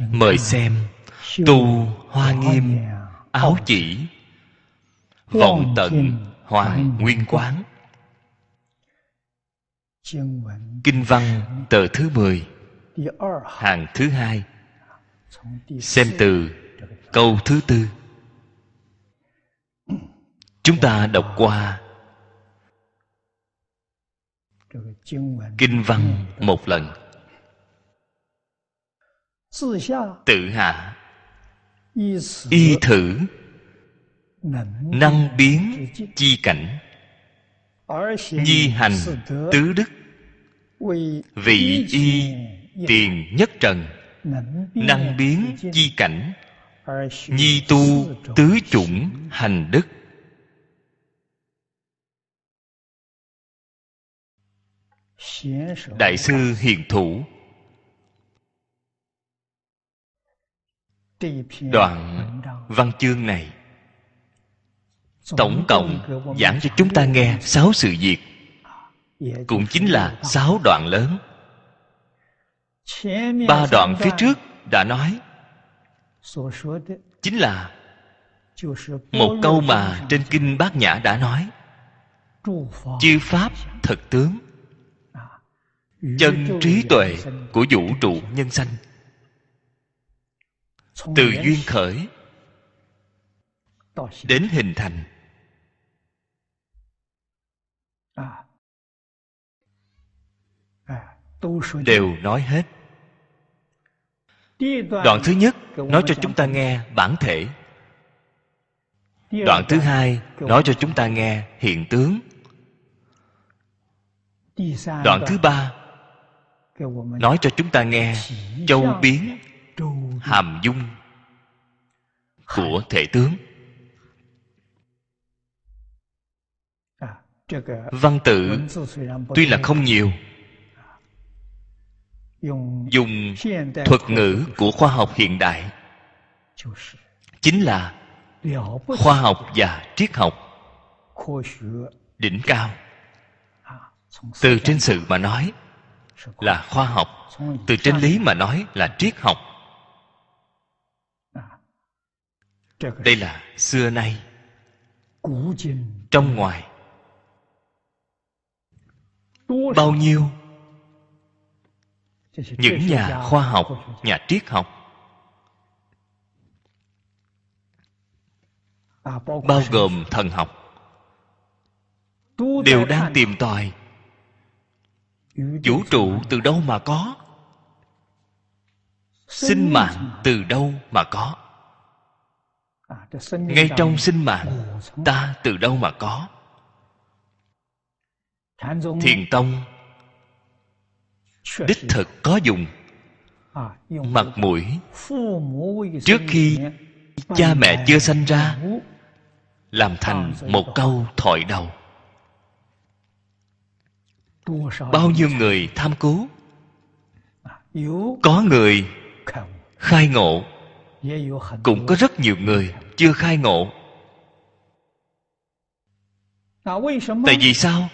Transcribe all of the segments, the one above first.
Mời xem. Tu Hoa Nghiêm Áo chỉ Vọng tận Hoàng Nguyên Quán. Kinh văn tờ thứ 10 Hàng thứ hai. Xem từ câu thứ tư. Chúng ta đọc qua Kinh văn một lần Tự hạ. Y thử. Năng biến chi cảnh. Nhi hành tứ đức. Vị y tiền nhất trần. Năng biến chi cảnh. Nhi tu tứ chủng hành đức. Đại sư Hiền Thủ Đoạn văn chương này Tổng cộng giảng cho chúng ta nghe sáu sự việc, Cũng chính là sáu đoạn lớn. Ba đoạn phía trước đã nói Chính là Một câu mà trên Kinh Bát Nhã đã nói, Chư Pháp thực tướng, Chân trí tuệ của vũ trụ nhân sanh. Từ duyên khởi Đến hình thành. Đều nói hết. Đoạn thứ nhất nói cho chúng ta nghe bản thể. Đoạn thứ hai nói cho chúng ta nghe hiện tướng. Đoạn thứ ba nói cho chúng ta nghe châu biến hàm dung của thể tướng. Văn tự tuy là không nhiều. Dùng thuật ngữ của khoa học hiện đại. Chính là khoa học và triết học đỉnh cao. Từ trên sự mà nói là khoa học. từ trên lý mà nói là triết học đây là xưa nay trong ngoài. Bao nhiêu? Những nhà khoa học nhà triết học. Bao gồm thần học. Đều đang tìm tòi. Vũ trụ từ đâu mà có? Sinh mạng từ đâu mà có ngay trong sinh mạng ta từ đâu mà có? Thiền tông đích thực có dùng. Mặt mũi. Trước khi cha mẹ chưa sanh ra làm thành một câu thoại đầu. Bao nhiêu người tham cứu? Có người khai ngộ cũng có rất nhiều người chưa khai ngộ. Tại vì sao?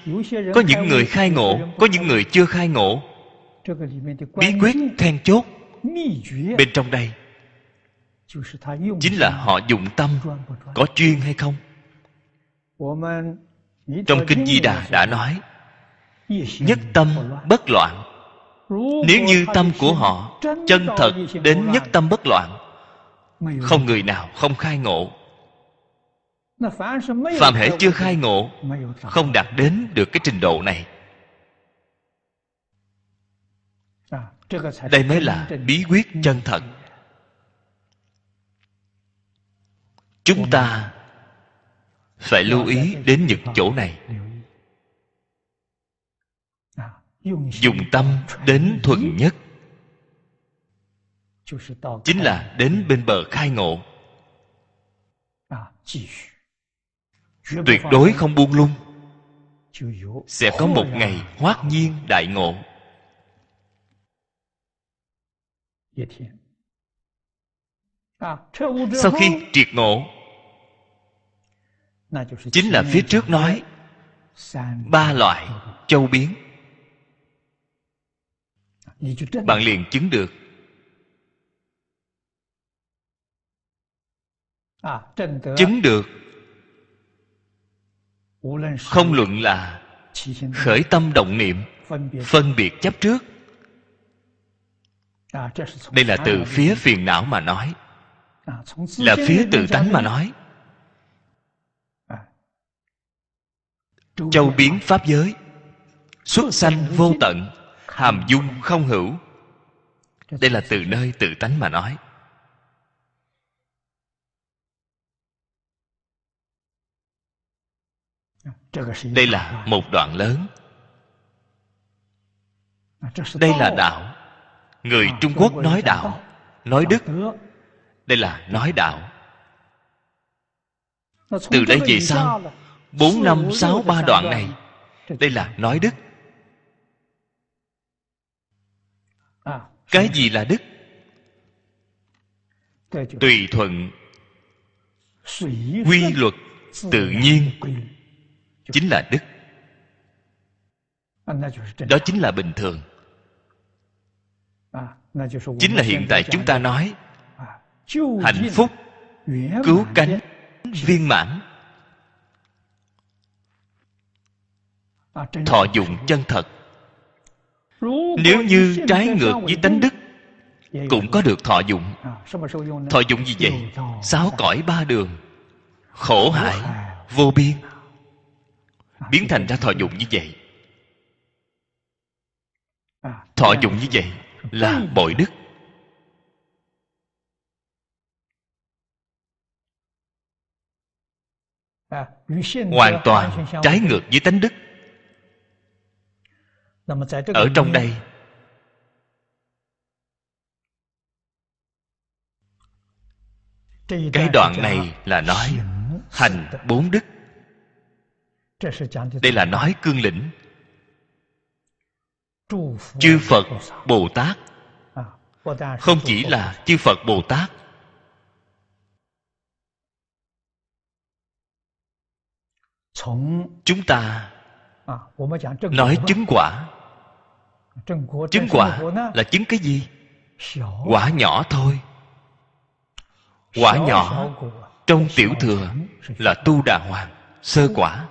Có những người khai ngộ, có những người chưa khai ngộ. Bí quyết then chốt bên trong đây chính là họ dụng tâm có chuyên hay không? Trong kinh di đà đã nói, nhất tâm bất loạn. Nếu như tâm của họ chân thật đến nhất tâm bất loạn không người nào không khai ngộ. Phàm hệ chưa khai ngộ. Không đạt đến được cái trình độ này. Đây mới là bí quyết chân thật. chúng ta phải lưu ý đến những chỗ này. Dùng tâm đến thuần nhất chính là đến bên bờ khai ngộ. tuyệt đối không buông lung. sẽ có một ngày hoát nhiên đại ngộ. sau khi triệt ngộ chính là phía trước nói ba loại châu biến. bạn liền chứng được chứng được. Không luận là khởi tâm động niệm phân biệt. chấp trước. Đây là từ phía phiền não mà nói. Là phía tự tánh mà nói. Châu biến pháp giới. Xuất sanh vô tận. Hàm dung không hữu. Đây là từ nơi tự tánh mà nói đây là một đoạn lớn. Đây là đạo. Người trung quốc nói đạo nói đức. đây là nói đạo. Từ đây về sau bốn năm sáu ba đoạn này đây là nói đức. Cái gì là đức? Tùy thuận quy luật tự nhiên chính là đức. Đó chính là bình thường. Chính là hiện tại chúng ta nói. Hạnh phúc cứu cánh viên mãn. Thọ dụng chân thật. Nếu như trái ngược với tánh đức cũng có được thọ dụng. Thọ dụng gì vậy? Sáu cõi ba đường. Khổ hại vô biên biến thành ra thọ dụng như vậy. Thọ dụng như vậy là bội đức. Hoàn toàn trái ngược với tánh đức. Ở trong đây, cái đoạn này là nói hành bốn đức đây là nói cương lĩnh. chư phật bồ tát không chỉ là chư phật bồ tát chúng ta nói chứng quả. Chứng quả là chứng cái gì? Quả nhỏ thôi. Quả nhỏ trong tiểu thừa là tu đà hoàng sơ quả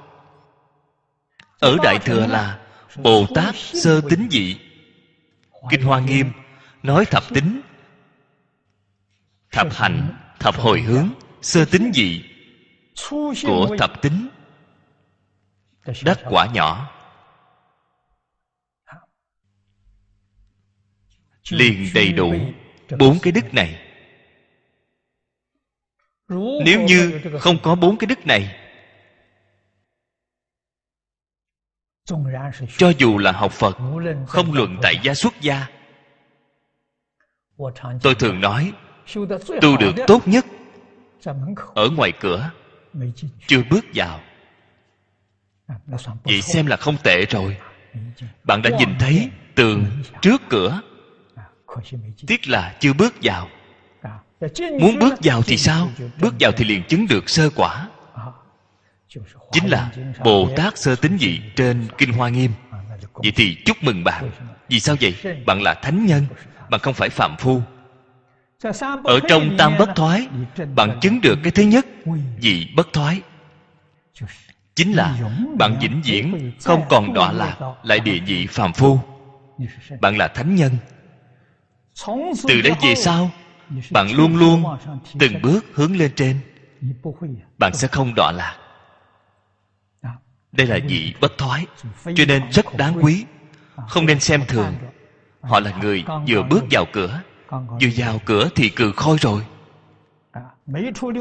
ở đại thừa là bồ tát sơ tính dị. Kinh hoa nghiêm nói thập tính, thập hạnh thập hồi hướng, sơ tính dị của thập tính. Đắc quả nhỏ. Liền đầy đủ bốn cái đức này. Nếu như không có bốn cái đức này cho dù là học phật không luận tại gia xuất gia. Tôi thường nói tu được tốt nhất ở ngoài cửa chưa bước vào. Vậy xem là không tệ rồi. Bạn đã nhìn thấy tường trước cửa. Tiếc là chưa bước vào. Muốn bước vào thì sao? bước vào thì liền chứng được sơ quả chính là bồ tát sơ tính dị trên kinh hoa nghiêm. Vậy thì chúc mừng bạn. Vì sao vậy? Bạn là thánh nhân. Bạn không phải phạm phu. Ở trong tam bất thoái, bạn chứng được cái thứ nhất dị bất thoái. Chính là bạn vĩnh viễn không còn đọa lạc, lại địa vị phàm phu. Bạn là thánh nhân. Từ đấy về sau, bạn luôn luôn từng bước hướng lên trên. Bạn sẽ không đọa lạc đây là vị bất thoái, cho nên rất đáng quý. Không nên xem thường. Họ là người vừa bước vào cửa. Vừa vào cửa thì cừ khôi rồi.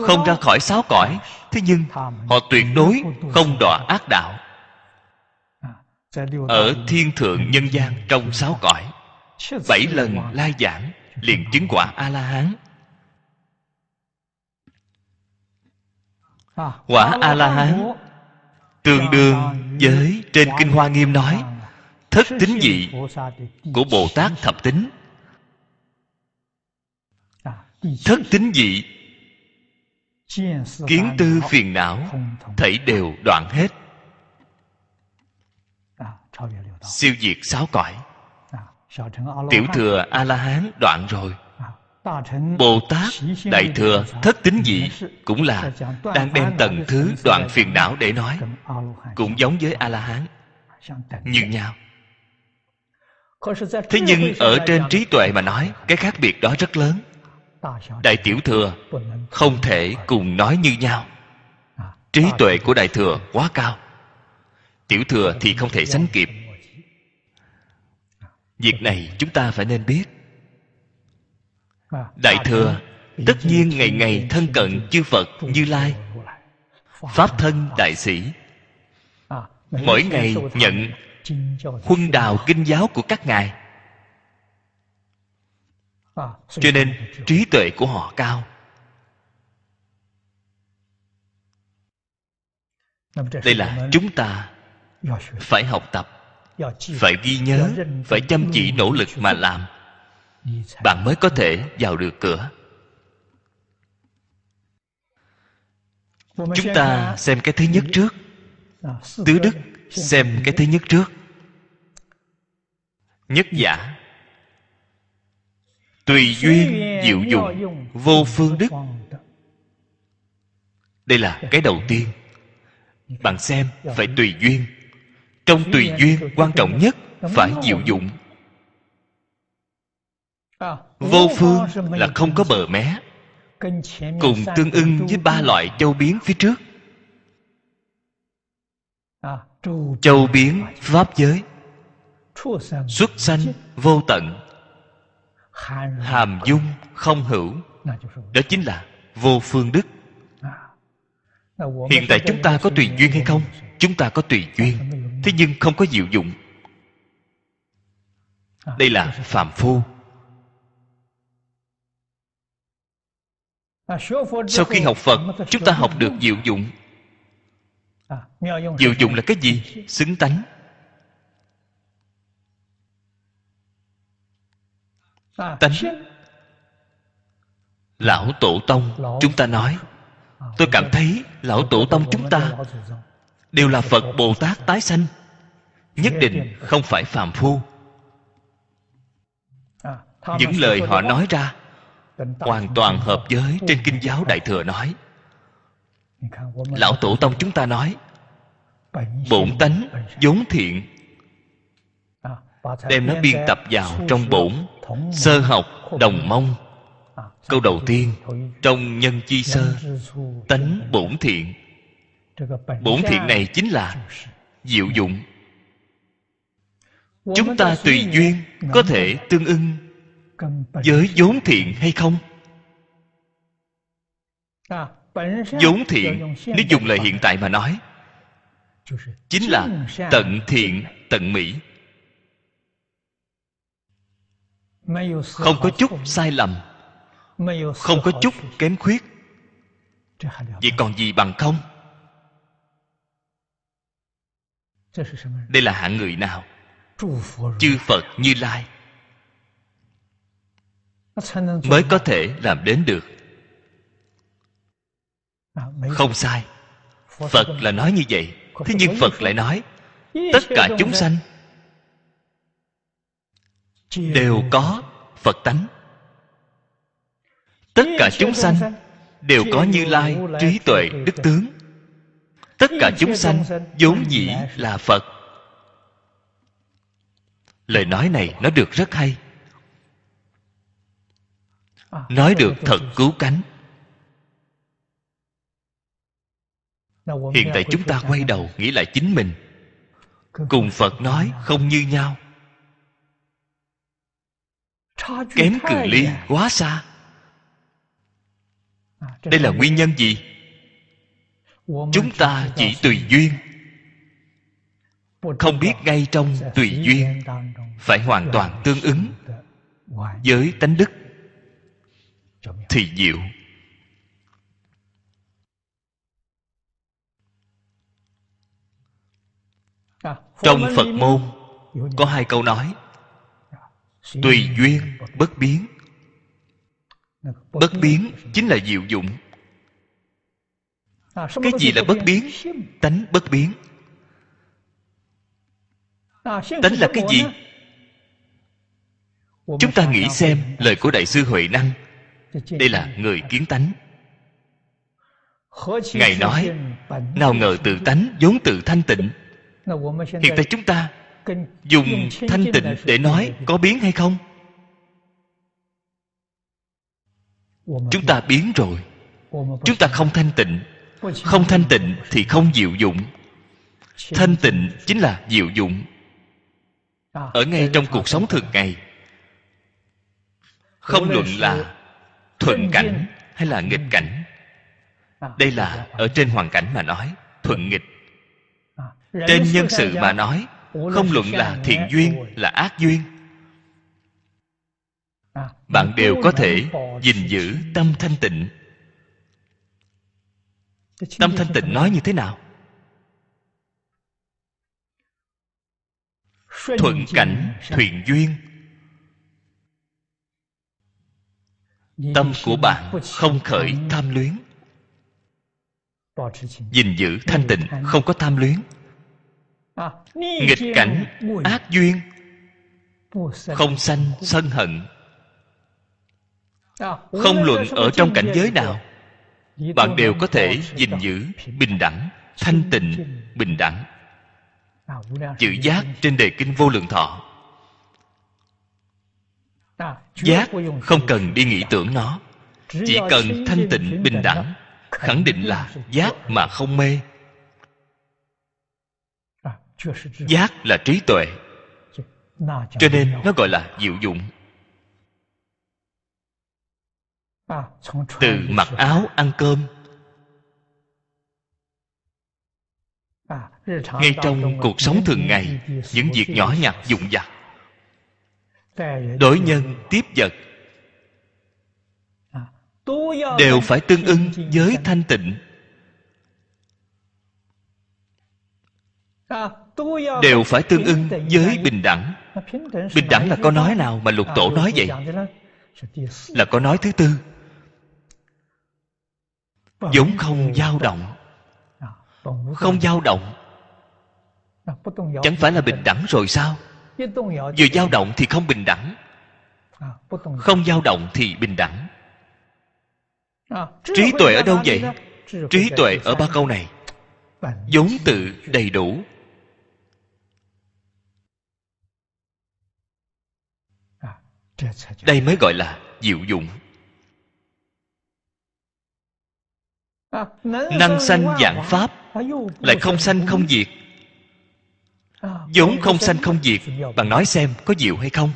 Không ra khỏi sáu cõi, thế nhưng họ tuyệt đối không đọa ác đạo. Ở thiên thượng nhân gian trong sáu cõi, bảy lần lai giảng liền chứng quả a la hán quả a la hán tương đương với trên kinh hoa nghiêm nói thất tính vị của bồ tát thập tính thất tính vị kiến tư phiền não thảy đều đoạn hết. Siêu diệt sáu cõi. Tiểu thừa a la hán đoạn rồi bồ tát đại thừa, thất tính dị cũng là đang đem tầng thứ đoạn phiền não để nói, cũng giống với a la hán như nhau. Thế nhưng ở trên trí tuệ mà nói, cái khác biệt đó rất lớn. Đại tiểu thừa không thể cùng nói như nhau. Trí tuệ của đại thừa quá cao. Tiểu thừa thì không thể sánh kịp. Việc này chúng ta phải nên biết đại thừa tất nhiên ngày ngày thân cận chư phật như lai pháp thân đại sĩ. Mỗi ngày nhận huân đào kinh giáo của các ngài. Cho nên trí tuệ của họ cao. Đây là chúng ta phải học tập phải ghi nhớ phải chăm chỉ nỗ lực mà làm bạn mới có thể vào được cửa. Chúng ta xem cái thứ nhất trước. Tứ đức xem cái thứ nhất trước. Nhất giả. Tùy duyên, diệu dụng, vô phương đức. Đây là cái đầu tiên. Bạn xem phải tùy duyên. Trong tùy duyên quan trọng nhất phải diệu dụng vô phương là không có bờ mé, cùng tương ưng với ba loại châu biến phía trước. Châu biến pháp giới, xuất sanh vô tận. Hàm dung không hữu, đó chính là vô phương đức. Hiện tại chúng ta có tùy duyên hay không? Chúng ta có tùy duyên, thế nhưng không có diệu dụng. Đây là phạm phu. Sau khi học phật chúng ta học được diệu dụng. Diệu dụng là cái gì? Xứng tánh. Tánh. lão tổ tông chúng ta nói. Tôi cảm thấy lão tổ tông chúng ta đều là phật bồ tát tái sanh. Nhất định không phải phàm phu. Những lời họ nói ra hoàn toàn hợp với trên kinh giáo đại thừa nói. Lão tổ tông chúng ta nói, bổn tánh vốn thiện, đem nó biên tập vào trong bổn sơ học đồng mông. Câu đầu tiên, trong nhân chi sơ, tánh bổn thiện. Bổn thiện này chính là diệu dụng. Chúng ta tùy duyên có thể tương ưng với vốn thiện hay không? Vốn thiện nếu dùng lời hiện tại mà nói chính là tận thiện tận mỹ. Không có chút sai lầm không có chút kém khuyết. Vậy còn gì bằng không? Đây là hạng người nào? Chư phật như lai mới có thể làm đến được. Không sai. Phật là nói như vậy. Thế nhưng phật lại nói tất cả chúng sanh đều có phật tánh. Tất cả chúng sanh đều có như lai trí tuệ đức tướng. Tất cả chúng sanh vốn dĩ là phật. Lời nói này nó được rất hay nói được thật cứu cánh. Hiện tại chúng ta quay đầu nghĩ lại chính mình. Cùng phật nói không như nhau. Kém cự ly quá xa. Đây là nguyên nhân gì? Chúng ta chỉ tùy duyên. Không biết ngay trong tùy duyên phải hoàn toàn tương ứng với tánh đức thì diệu trong phật môn. có hai câu nói. Tùy duyên bất biến. Bất biến chính là diệu dụng. Cái gì là bất biến? tánh bất biến. Tánh là cái gì? chúng ta nghĩ xem lời của đại sư huệ năng đây là người kiến tánh. Ngài nói nào ngờ tự tánh vốn tự thanh tịnh. Hiện tại chúng ta dùng thanh tịnh để nói có biến hay không? Chúng ta biến rồi. chúng ta không thanh tịnh. không thanh tịnh thì không diệu dụng. thanh tịnh chính là diệu dụng. Ở ngay trong cuộc sống thường ngày không luận là thuận cảnh hay là nghịch cảnh? Đây là ở trên hoàn cảnh mà nói thuận nghịch. Trên nhân sự mà nói không luận là thiện duyên là ác duyên. Bạn đều có thể gìn giữ tâm thanh tịnh. Tâm thanh tịnh nói như thế nào? Thuận cảnh thuyền duyên tâm của bạn không khởi tham luyến. Gìn giữ thanh tịnh không có tham luyến. Nghịch cảnh ác duyên không sanh sân hận. Không luận ở trong cảnh giới nào, bạn đều có thể gìn giữ bình đẳng, thanh tịnh, bình đẳng. Chữ giác trên đề kinh vô lượng thọ giác không cần đi nghĩ tưởng nó. Chỉ cần thanh tịnh bình đẳng khẳng định là giác mà không mê. Giác là trí tuệ cho nên nó gọi là diệu dụng. Từ mặc áo ăn cơm. Ngay trong cuộc sống thường ngày những việc nhỏ nhặt dụng vặt đối nhân tiếp vật. Đều phải tương ưng với thanh tịnh. Đều phải tương ưng với bình đẳng. bình đẳng là có nói nào mà lục tổ nói vậy? là có nói thứ tư. Vốn không dao động. Không dao động. Chẳng phải là bình đẳng rồi sao vừa dao động thì không bình đẳng. Không dao động thì bình đẳng. Trí tuệ ở đâu vậy? trí tuệ ở ba câu này. Vốn tự đầy đủ. Đây mới gọi là diệu dụng. Năng sanh dạng pháp lại không sanh không diệt vốn không sanh không diệt bạn nói xem có diệu hay không?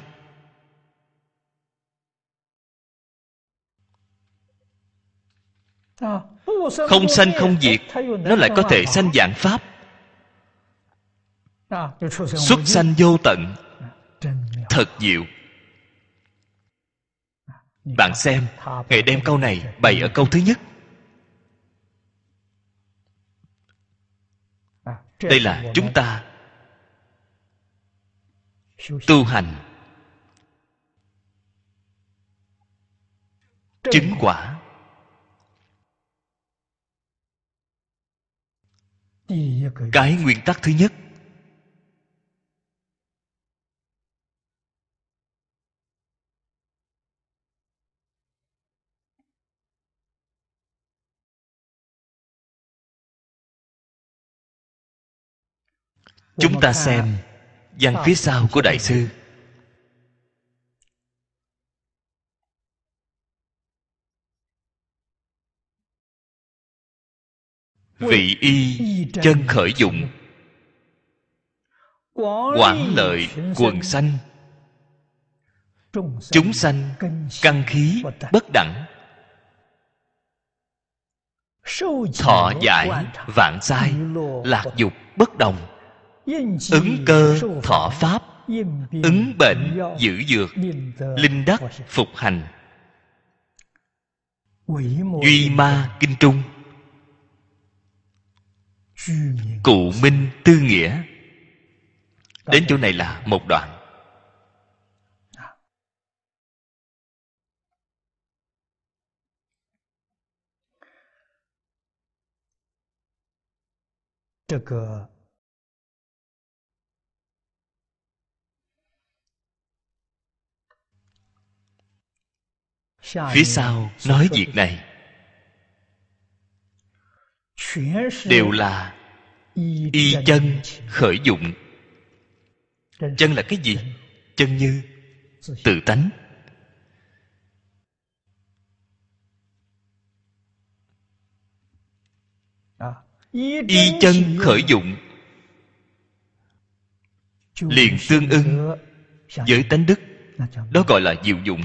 Không sanh không diệt nó lại có thể sanh dạng pháp. Xuất sanh vô tận. Thật diệu. Bạn xem ngài đem câu này bày ở câu thứ nhất. Đây là chúng ta tu hành. Chứng quả. Cái nguyên tắc thứ nhất. Chúng ta xem văn phía sau của đại sư. Vị y chân khởi dụng. Quảng lợi quần sanh. chúng sanh căn khí bất đẳng. Thọ giải vạn sai lạc dục bất đồng ứng cơ, thọ pháp, ứng bệnh, giữ dược, linh đắc, phục hành. Duy ma kinh trung. Cụ minh tư nghĩa. Đến chỗ này là một đoạn. Ờ, phía sau nói việc này. đều là y chân khởi dụng. Chân là cái gì? chân。Như tự tánh. Y chân khởi dụng。liền tương ưng với tánh đức。đó gọi là diệu dụng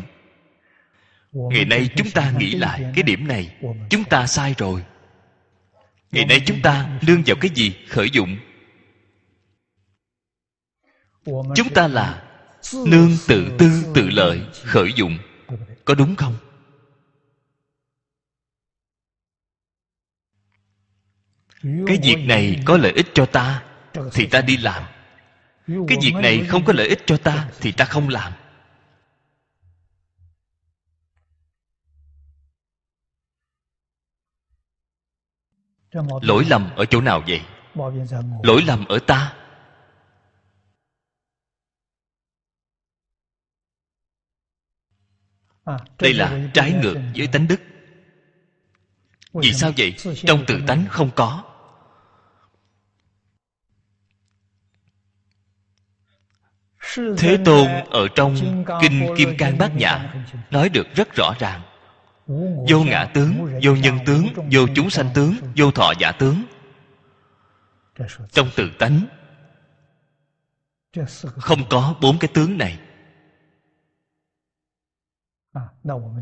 ngày nay chúng ta nghĩ lại cái điểm này chúng ta sai rồi. Ngày nay chúng ta nương vào cái gì? Khởi dụng. Chúng ta là nương tự tư tự lợi khởi dụng. có đúng không? Cái việc này có lợi ích cho ta thì ta đi làm. Cái việc này không có lợi ích cho ta thì ta không làm lỗi lầm ở chỗ nào vậy? lỗi lầm ở ta. Đây là trái ngược với tánh đức. Vì sao vậy? trong tự tánh không có. Thế tôn ở trong kinh kim cang bát nhã nói được rất rõ ràng vô ngã tướng vô nhân tướng vô chúng sanh tướng vô thọ giả tướng. Trong tự tánh không có bốn cái tướng này.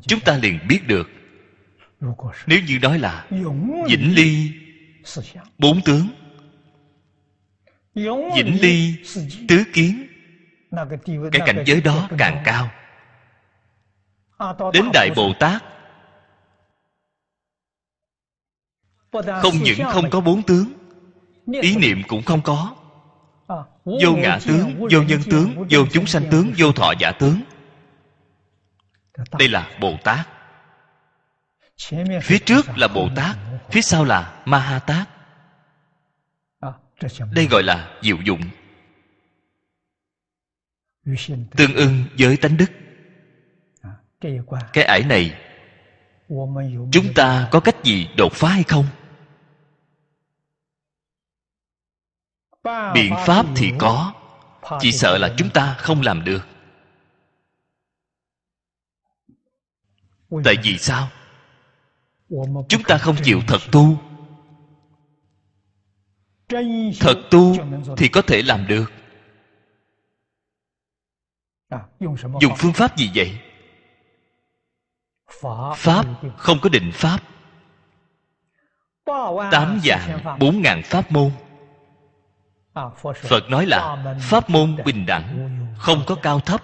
Chúng ta liền biết được. Nếu như nói là vĩnh ly bốn tướng. Vĩnh ly tứ kiến. Cái cảnh giới đó càng cao. Đến đại bồ tát không những không có bốn tướng, ý niệm cũng không có. Vô ngã tướng, vô nhân tướng, vô chúng sanh tướng, vô thọ giả tướng. Đây là bồ tát. Phía trước là bồ tát, phía sau là ma ha tát đây gọi là diệu dụng. Tương ưng với tánh đức. Cái ải này, chúng ta có cách gì đột phá hay không? Biện pháp thì có, chỉ sợ là chúng ta không làm được. Tại vì sao? Chúng ta không chịu thật tu. Thật tu thì có thể làm được. Dùng phương pháp gì vậy? Pháp không có định pháp. Tám dạng bốn ngàn pháp môn phật nói là pháp môn bình đẳng không có cao thấp.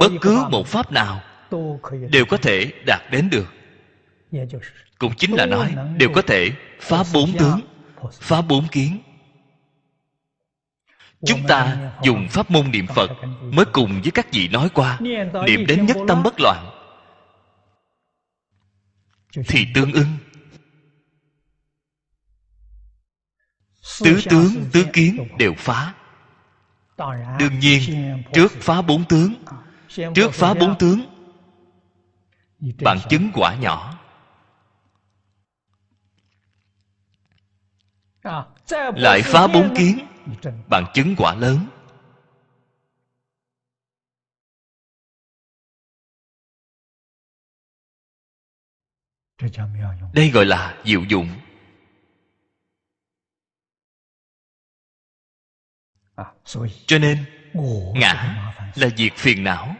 Bất cứ một pháp nào đều có thể đạt đến được. Cũng chính là nói đều có thể phá bốn tướng phá bốn kiến. Chúng ta dùng pháp môn niệm phật mới cùng với các vị nói qua niệm đến nhất tâm bất loạn thì tương ưng tứ tướng tứ kiến đều phá. Đương nhiên trước phá bốn tướng trước phá bốn tướng bạn chứng quả nhỏ. Lại phá bốn kiến bạn chứng quả lớn. Đây gọi là diệu dụng cho nên ngã là việc phiền não.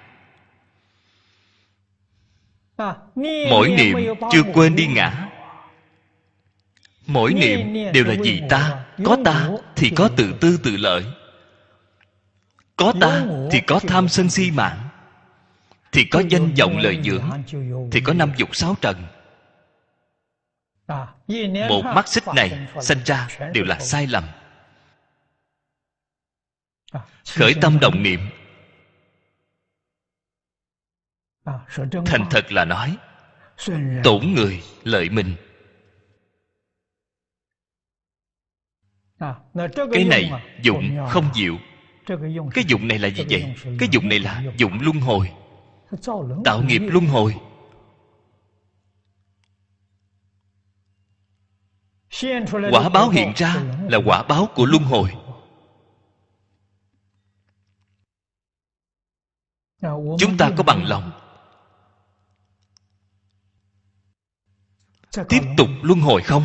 Mỗi niệm chưa quên đi ngã. mỗi niệm đều là vì ta? có ta thì có tự tư tự lợi. Có ta thì có tham sân si mạng. Thì có danh vọng lợi dưỡng. Thì có năm dục sáu trần. Một mắt xích này sanh ra đều là sai lầm khởi tâm động niệm. thành thật là nói tổn người lợi mình. cái này dụng không diệu. cái dụng này là gì vậy? cái dụng này là dụng luân hồi. tạo nghiệp luân hồi. quả báo hiện ra là quả báo của luân hồi chúng ta có bằng lòng. Tiếp tục luân hồi không?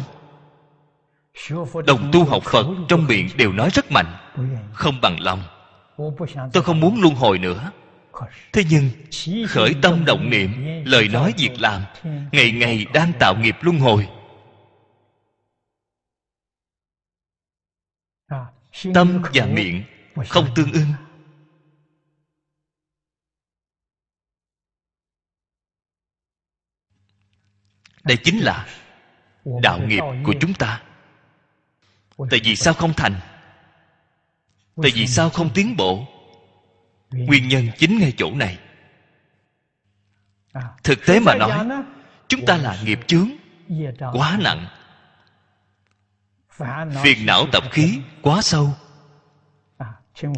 Đồng tu học phật trong miệng đều nói rất mạnh. Không bằng lòng. Tôi không muốn luân hồi nữa. Thế nhưng khởi tâm động niệm lời nói việc làm ngày ngày đang tạo nghiệp luân hồi. Tâm và miệng không tương ưng đây chính là đạo nghiệp của chúng ta. Tại vì sao không thành? Tại vì sao không tiến bộ? Nguyên nhân chính ngay chỗ này. Thực tế mà nói, chúng ta là nghiệp chướng, quá nặng. Phiền não tập khí quá sâu.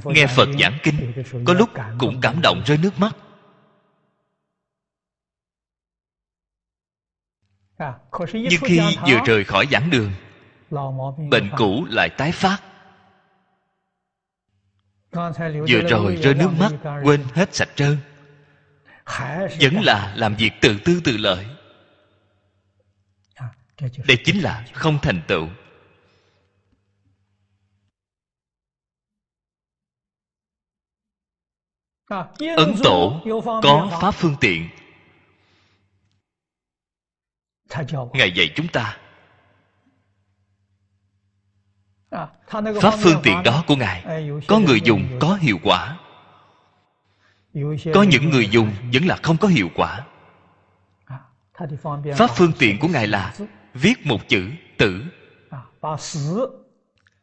Nghe phật giảng kinh, có lúc cũng cảm động rơi nước mắt. Nhưng khi vừa rời khỏi giảng đường bệnh cũ lại tái phát. Vừa rồi rơi nước mắt quên hết sạch trơn. Vẫn là làm việc tự tư tự lợi. Đây chính là không thành tựu. Ấn tổ có pháp phương tiện ngài dạy chúng ta. Pháp phương tiện đó của ngài. Có người dùng có hiệu quả. Có những người dùng vẫn là không có hiệu quả. Pháp phương tiện của ngài là viết một chữ tử.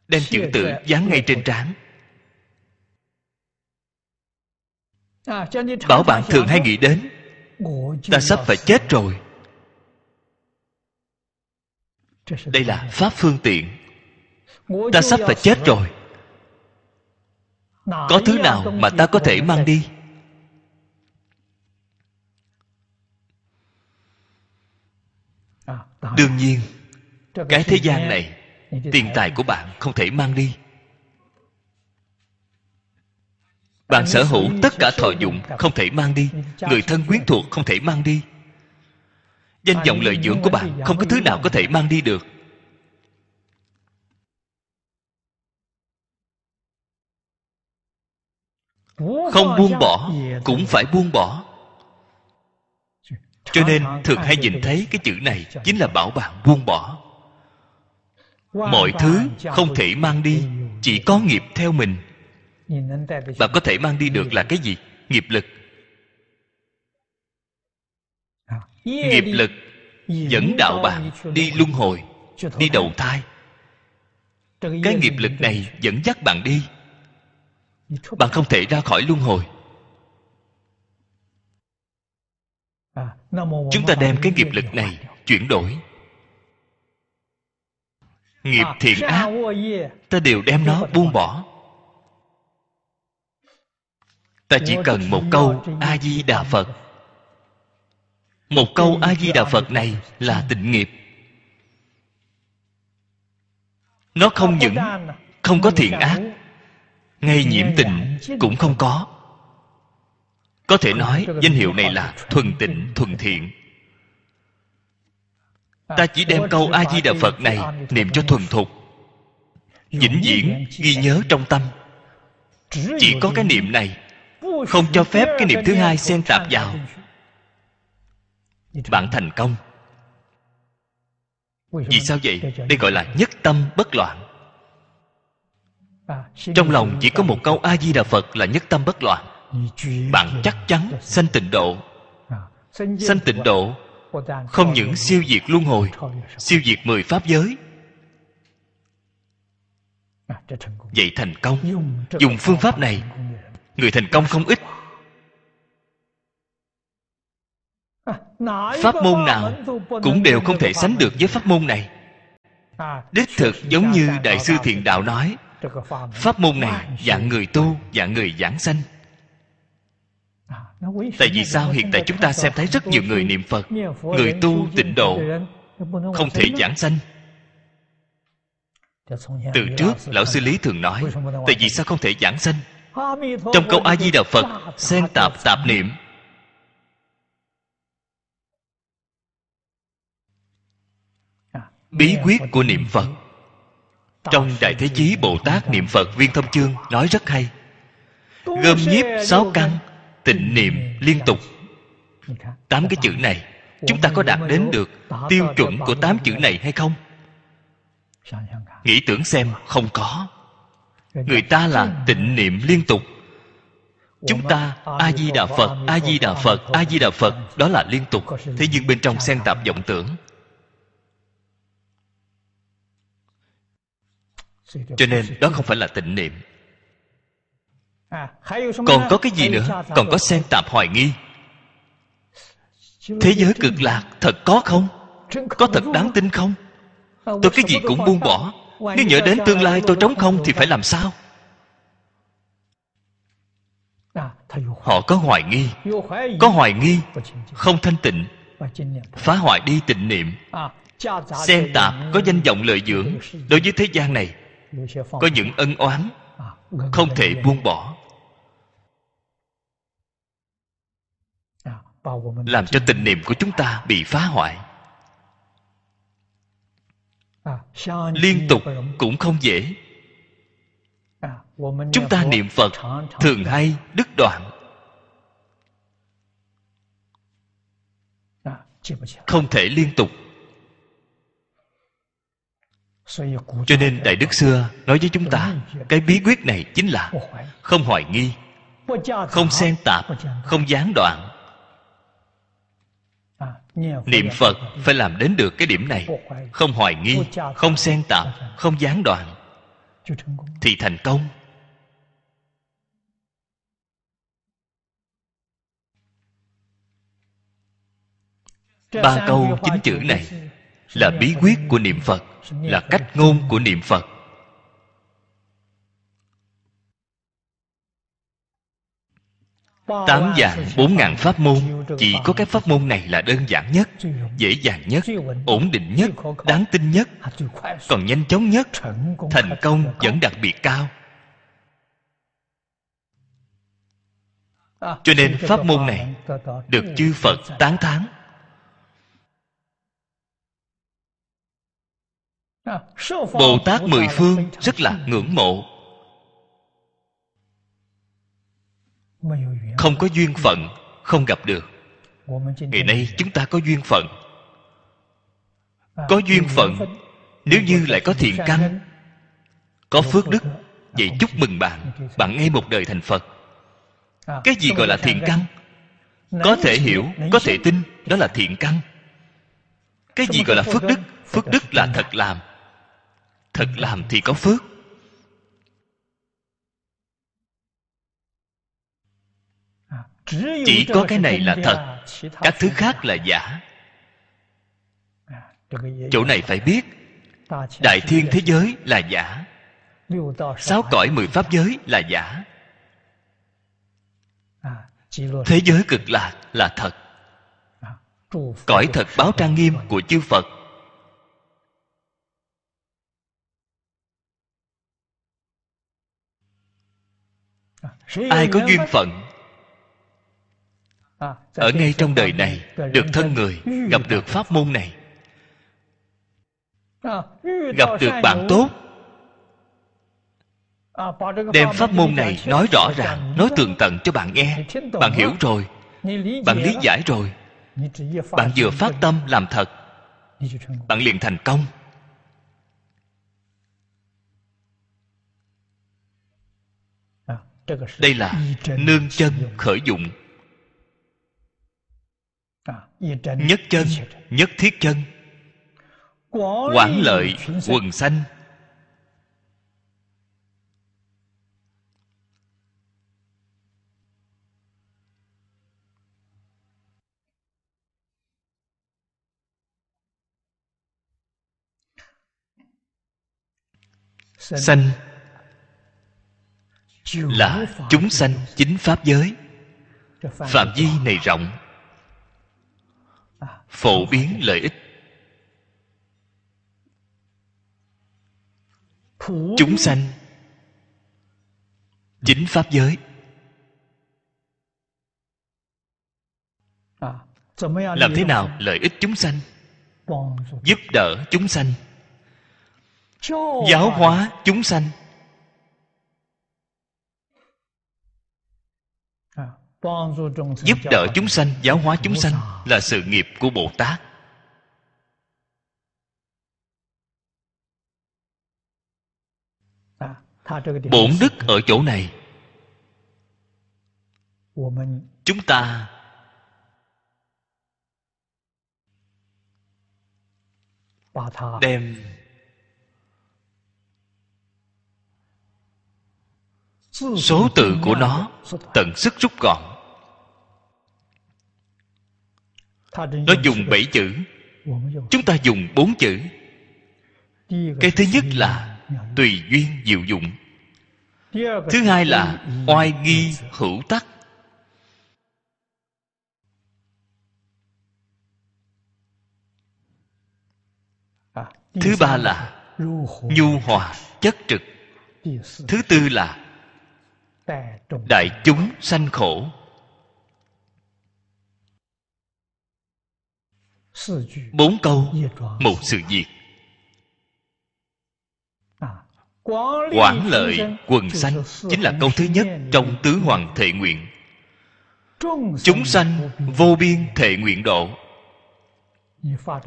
Đem chữ tử dán ngay trên trán. Bảo bạn thường hay nghĩ đến ta sắp phải chết rồi đây là pháp phương tiện. Ta sắp phải chết rồi. Có thứ nào mà ta có thể mang đi? Đương nhiên cái thế gian này tiền tài của bạn không thể mang đi. Bạn sở hữu tất cả thọ dụng không thể mang đi. người thân quyến thuộc. không thể mang đi danh vọng lợi dưỡng của bạn không có thứ nào có thể mang đi được. Không buông bỏ cũng phải buông bỏ. Cho nên thường hay nhìn thấy cái chữ này chính là bảo bạn buông bỏ. Mọi thứ không thể mang đi chỉ có nghiệp theo mình. Bạn có thể mang đi được là cái gì? Nghiệp lực nghiệp lực dẫn đạo bạn đi luân hồi đi đầu thai. Cái nghiệp lực này dẫn dắt bạn đi. Bạn không thể ra khỏi luân hồi. Chúng ta đem cái nghiệp lực này chuyển đổi. Nghiệp thiện ác ta đều đem nó buông bỏ. Ta chỉ cần một câu a di đà phật một câu a di đà phật này là tịnh nghiệp. Nó không những không có thiện ác, ngay nhiễm tình cũng không có. Có thể nói danh hiệu này là thuần tịnh, thuần thiện. Ta chỉ đem câu a di đà phật này niệm cho thuần thục. Vĩnh viễn ghi nhớ trong tâm. Chỉ có cái niệm này, không cho phép cái niệm thứ hai xen tạp vào bạn thành công. Vì sao vậy? đây gọi là nhất tâm bất loạn. Trong lòng chỉ có một câu a di đà phật là nhất tâm bất loạn. Bạn chắc chắn sanh tịnh độ. Sanh tịnh độ không những siêu diệt luân hồi siêu diệt mười pháp giới. Vậy thành công. Dùng phương pháp này người thành công không ít pháp môn nào cũng đều không thể sánh được với pháp môn này đích thực giống như đại sư thiện đạo nói pháp môn này dạng người tu dạng người giảng sanh tại vì sao hiện tại chúng ta xem thấy rất nhiều người niệm phật người tu tịnh độ không thể giảng sanh từ trước lão sư lý thường nói tại vì sao không thể giảng sanh trong câu a di đà phật xen tạp tạp niệm bí quyết của niệm phật. Trong đại thế chí bồ tát niệm phật viên thông chương nói rất hay. Gom nhiếp sáu căn, tịnh niệm liên tục. Tám cái chữ này, chúng ta có đạt đến được tiêu chuẩn của tám chữ này hay không? Nghĩ tưởng xem, không có. Người ta là tịnh niệm liên tục. Chúng ta a di đà phật, a di đà phật, a di đà phật, đó là liên tục. Thế nhưng bên trong xen tạp vọng tưởng cho nên đó không phải là tịnh niệm. Còn có cái gì nữa? còn có xen tạp hoài nghi. Thế giới cực lạc thật có không? Có thật đáng tin không? Tôi cái gì cũng buông bỏ. Nếu nhớ đến tương lai tôi trống không thì phải làm sao? Họ có hoài nghi. Có hoài nghi không thanh tịnh. Phá hoại đi tịnh niệm. Xen tạp có danh vọng lợi dưỡng đối với thế gian này có những ân oán không thể buông bỏ. Làm cho tình niệm của chúng ta bị phá hoại. Liên tục cũng không dễ. Chúng ta niệm phật thường hay đứt đoạn. Không thể liên tục cho nên đại đức xưa nói với chúng ta cái bí quyết này chính là không hoài nghi không xen tạp không gián đoạn. Niệm phật phải làm đến được cái điểm này. Không hoài nghi không xen tạp không gián đoạn. Thì thành công. Ba câu chính chữ này là bí quyết của niệm phật là cách ngôn của niệm phật. Tám dạng bốn ngàn pháp môn. Chỉ có cái pháp môn này là đơn giản nhất dễ dàng nhất ổn định nhất đáng tin nhất còn nhanh chóng nhất thành công vẫn đặc biệt cao. Cho nên pháp môn này được chư phật tán thán bồ tát mười phương rất là ngưỡng mộ. Không có duyên phận không gặp được. Ngày nay chúng ta có duyên phận. Có duyên phận nếu như lại có thiện căn có phước đức vậy chúc mừng bạn. Bạn ngay một đời thành phật. Cái gì gọi là thiện căn? Có thể hiểu có thể tin đó là thiện căn. Cái gì gọi là phước đức? Phước đức là thật làm thật làm thì có phước. Chỉ có cái này là thật. Các thứ khác là giả. Chỗ này phải biết, đại thiên thế giới là giả. Sáu cõi mười pháp giới là giả. Thế giới cực lạc là thật. Cõi thật báo trang nghiêm của chư phật ai có duyên phận ở ngay trong đời này được thân người gặp được pháp môn này. Gặp được bạn tốt. Đem pháp môn này nói rõ ràng nói tường tận cho bạn nghe. Bạn hiểu rồi. bạn lý giải rồi. Bạn vừa phát tâm làm thật. Bạn liền thành công đây là nương chân khởi dụng. Nhất chân nhất thiết chân. Quảng lợi quần sanh. Sanh là chúng sanh chính pháp giới. Phạm vi này rộng, phổ biến lợi ích. Chúng sanh chính pháp giới. Làm thế nào lợi ích chúng sanh, giúp đỡ chúng sanh, giáo hóa chúng sanh? Giúp đỡ chúng sanh giáo hóa chúng sanh là sự nghiệp của bồ tát. Bổn đức ở chỗ này. Chúng ta đem số tự của nó tận sức rút gọn nó dùng bảy chữ. Chúng ta dùng bốn chữ. Cái thứ nhất là tùy duyên diệu dụng. Thứ hai là oai nghi hữu tắc. Thứ ba là nhu hòa chất trực. Thứ tư là đại chúng sanh khổ bốn câu một sự việc. quảng lợi quần sanh chính là câu thứ nhất trong tứ hoàng thệ nguyện. chúng sanh vô biên thệ nguyện độ.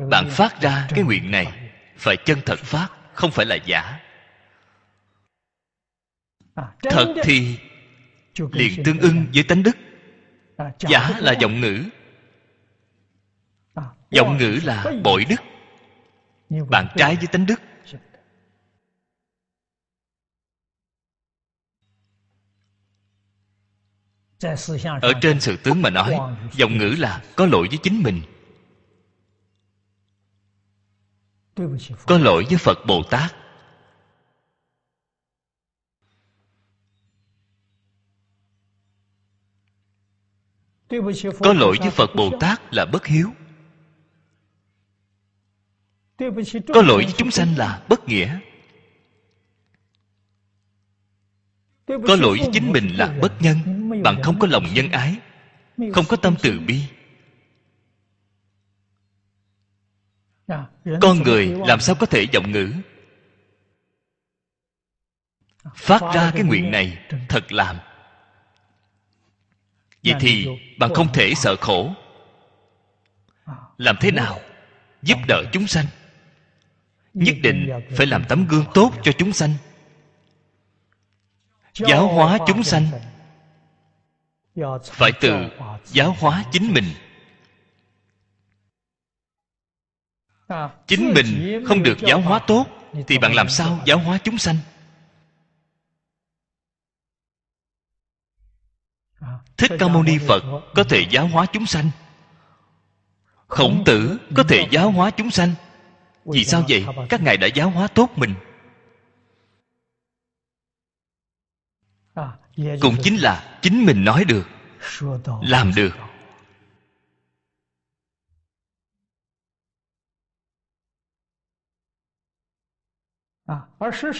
bạn phát ra cái nguyện này phải chân thật phát không phải là giả. Thật thì liền tương ưng với tánh đức. Giả là giọng ngữ giọng ngữ là bội đức. Bạn trái với tánh đức. Ở trên sự tướng mà nói, giọng ngữ là có lỗi với chính mình. Có lỗi với phật bồ tát. Có lỗi với phật bồ tát là bất hiếu có lỗi với chúng sanh là bất nghĩa. Có lỗi với chính mình là bất nhân. Bạn không có lòng nhân ái. không có tâm từ bi. Con người làm sao có thể giọng ngữ? Phát ra cái nguyện này thật làm. Vậy thì bạn không thể sợ khổ. Làm thế nào giúp đỡ chúng sanh nhất định phải làm tấm gương tốt cho chúng sanh. Giáo hóa chúng sanh. Phải tự giáo hóa chính mình. Chính mình không được giáo hóa tốt, thì bạn làm sao giáo hóa chúng sanh? Thích ca mâu ni phật có thể giáo hóa chúng sanh. Khổng tử có thể giáo hóa chúng sanh vì sao vậy? các ngài đã giáo hóa tốt mình. Cũng chính là chính mình nói được làm được.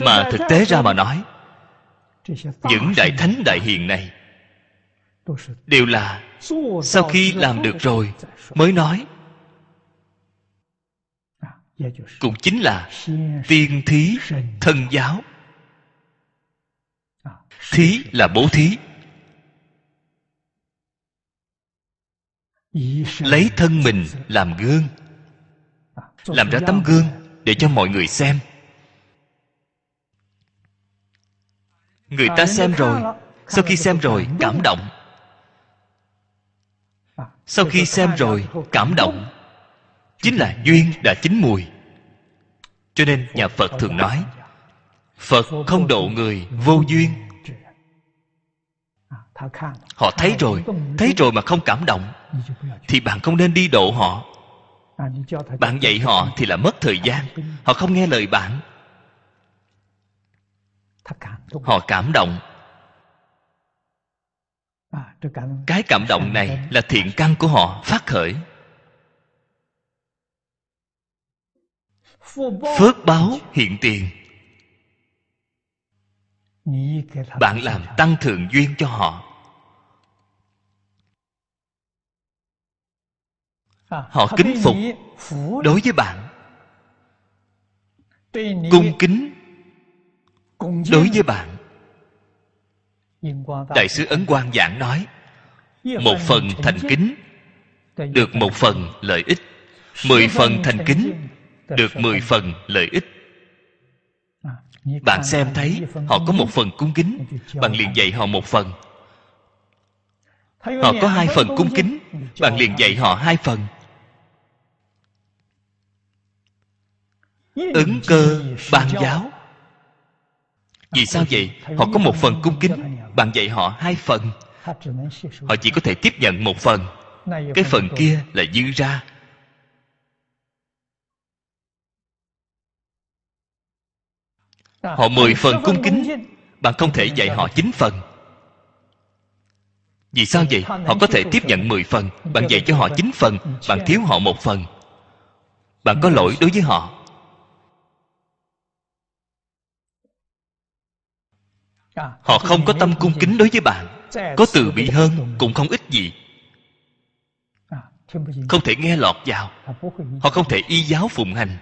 Mà thực tế ra mà nói những đại thánh đại hiền này đều là sau khi làm được rồi mới nói cũng chính là tiên thí thân giáo。thí là bố thí。lấy thân mình làm gương。làm ra tấm gương để cho mọi người xem người ta xem rồi sau khi xem rồi cảm động。sau khi xem rồi cảm động chính là duyên đã chín mùi. Cho nên nhà phật thường nói, phật không độ người vô duyên. Họ thấy rồi thấy rồi mà không cảm động, thì bạn không nên đi độ họ. Bạn dạy họ thì là mất thời gian, họ không nghe lời bạn. Họ cảm động. Cái cảm động này là thiện căn của họ phát khởi. Phước báo hiện tiền. Bạn làm tăng thượng duyên cho họ. Họ kính phục đối với bạn. Cung kính đối với bạn. Đại sứ ấn quang giảng nói, một phần thành kính được một phần lợi ích, mười phần thành kính được mười phần lợi ích. Bạn xem thấy họ có một phần cung kính bạn liền dạy họ một phần. Họ có hai phần cung kính bạn liền dạy họ hai phần. Ứng cơ ban giáo. Vì sao vậy? họ có một phần cung kính bạn dạy họ hai phần. Họ chỉ có thể tiếp nhận một phần. Cái phần kia là dư ra họ mười phần cung kính? bạn không thể dạy họ chín phần. Vì sao vậy? họ có thể tiếp nhận mười phần. Bạn dạy cho họ chín phần bạn thiếu họ một phần. Bạn có lỗi đối với họ. Họ không có tâm cung kính đối với bạn. Có từ bi hơn cũng không ít gì. Không thể nghe lọt vào. Họ không thể y giáo phụng hành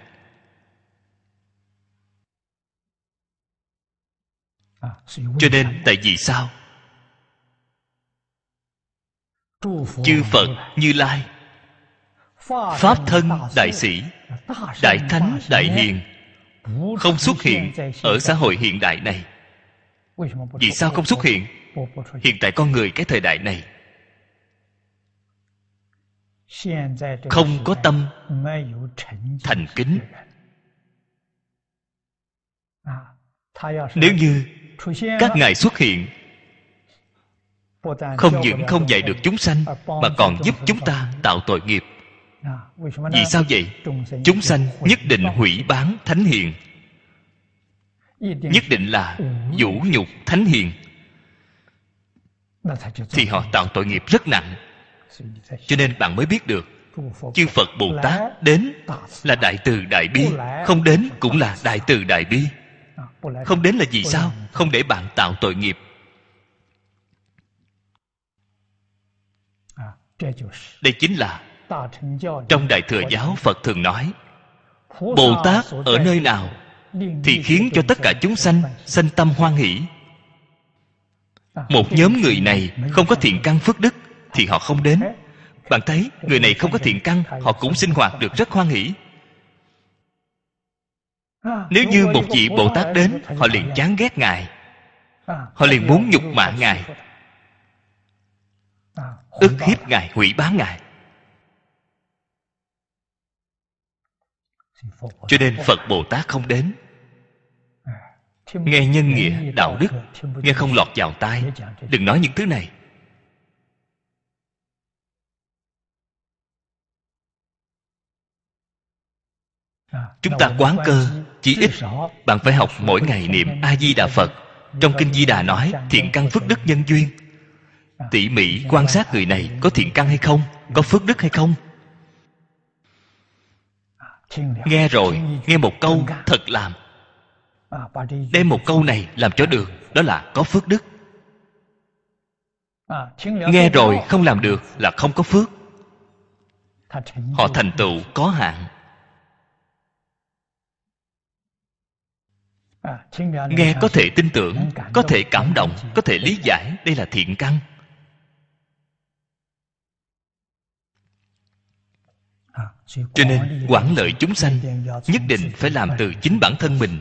cho nên tại vì sao chư phật như lai pháp thân đại sĩ đại thánh đại hiền không xuất hiện ở xã hội hiện đại này vì sao không xuất hiện hiện tại con người cái thời đại này không có tâm thành kính nếu như các ngài xuất hiện. Không những không dạy được chúng sanh, mà còn giúp chúng ta tạo tội nghiệp. Vì sao vậy? Chúng sanh nhất định hủy bán thánh hiền. Nhất định là vũ nhục thánh hiền. Thì họ tạo tội nghiệp rất nặng. Cho nên bạn mới biết được, chư phật bồ tát đến là đại từ đại bi, không đến cũng là đại từ đại bi không đến là vì sao? Không để bạn tạo tội nghiệp. Đây chính là trong đại thừa giáo phật thường nói bồ tát ở nơi nào thì khiến cho tất cả chúng sanh sanh tâm hoan hỷ. Một nhóm người này không có thiện căn phước đức thì họ không đến. Bạn thấy người này không có thiện căn họ cũng sinh hoạt được rất hoan hỷ nếu như một vị bồ tát đến họ liền chán ghét ngài. Họ liền muốn nhục mạ ngài. ức hiếp ngài hủy bán ngài. Cho nên phật bồ tát không đến. Nghe nhân nghĩa đạo đức. Nghe không lọt vào tai. Đừng nói những thứ này. Chúng ta quán cơ chỉ ít bạn phải học mỗi ngày niệm a di đà phật. Trong kinh di đà nói thiện căn phước đức nhân duyên. tỉ mỉ quan sát người này có thiện căn hay không có phước đức hay không? Nghe rồi nghe một câu thật làm. Đem một câu này làm cho được đó là có phước đức. Nghe rồi không làm được là không có phước. Họ thành tựu có hạn nghe có thể tin tưởng có thể cảm động có thể lý giải đây là thiện căn. Cho nên quản lợi chúng sanh nhất định phải làm từ chính bản thân mình.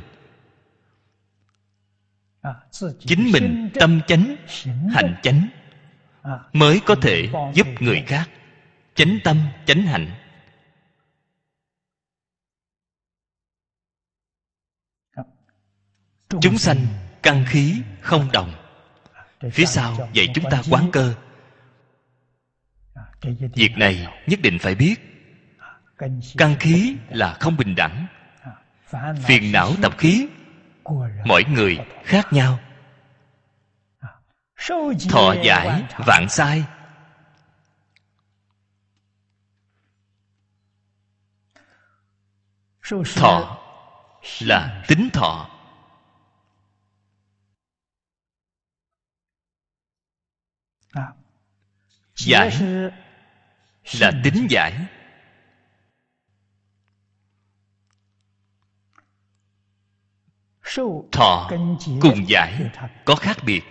Chính mình tâm chánh hành chánh mới có thể giúp người khác. Chánh tâm chánh hạnh chúng sanh căn khí không đồng. Phía sau dạy chúng ta quán cơ. Việc này nhất định phải biết. Căn khí là không bình đẳng. Phiền não tập khí mỗi người khác nhau. Thọ giải vạn sai. Thọ là tính thọ giải. Là tính giải. Thọ cùng giải có khác biệt.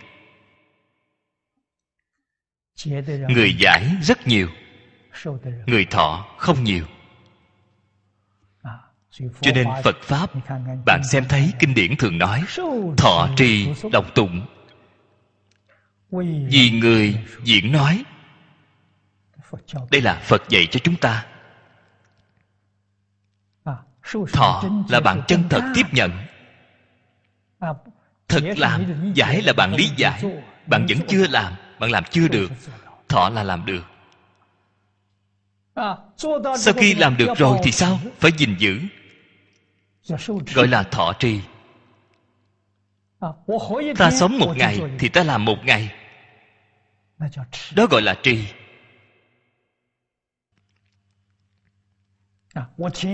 Người giải rất nhiều. Người thọ không nhiều. Cho nên phật pháp bạn xem thấy kinh điển thường nói thọ trì đọc tụng. Vì người diễn nói đây là phật dạy cho chúng ta. Thọ là bạn chân thật tiếp nhận. Thật làm giải là bạn lý giải. bạn vẫn chưa làm bạn làm chưa được. thọ là làm được. Sau khi làm được rồi thì sao? phải gìn giữ. Gọi là thọ trì. Ta sống một ngày thì ta làm một ngày. Đó gọi là trì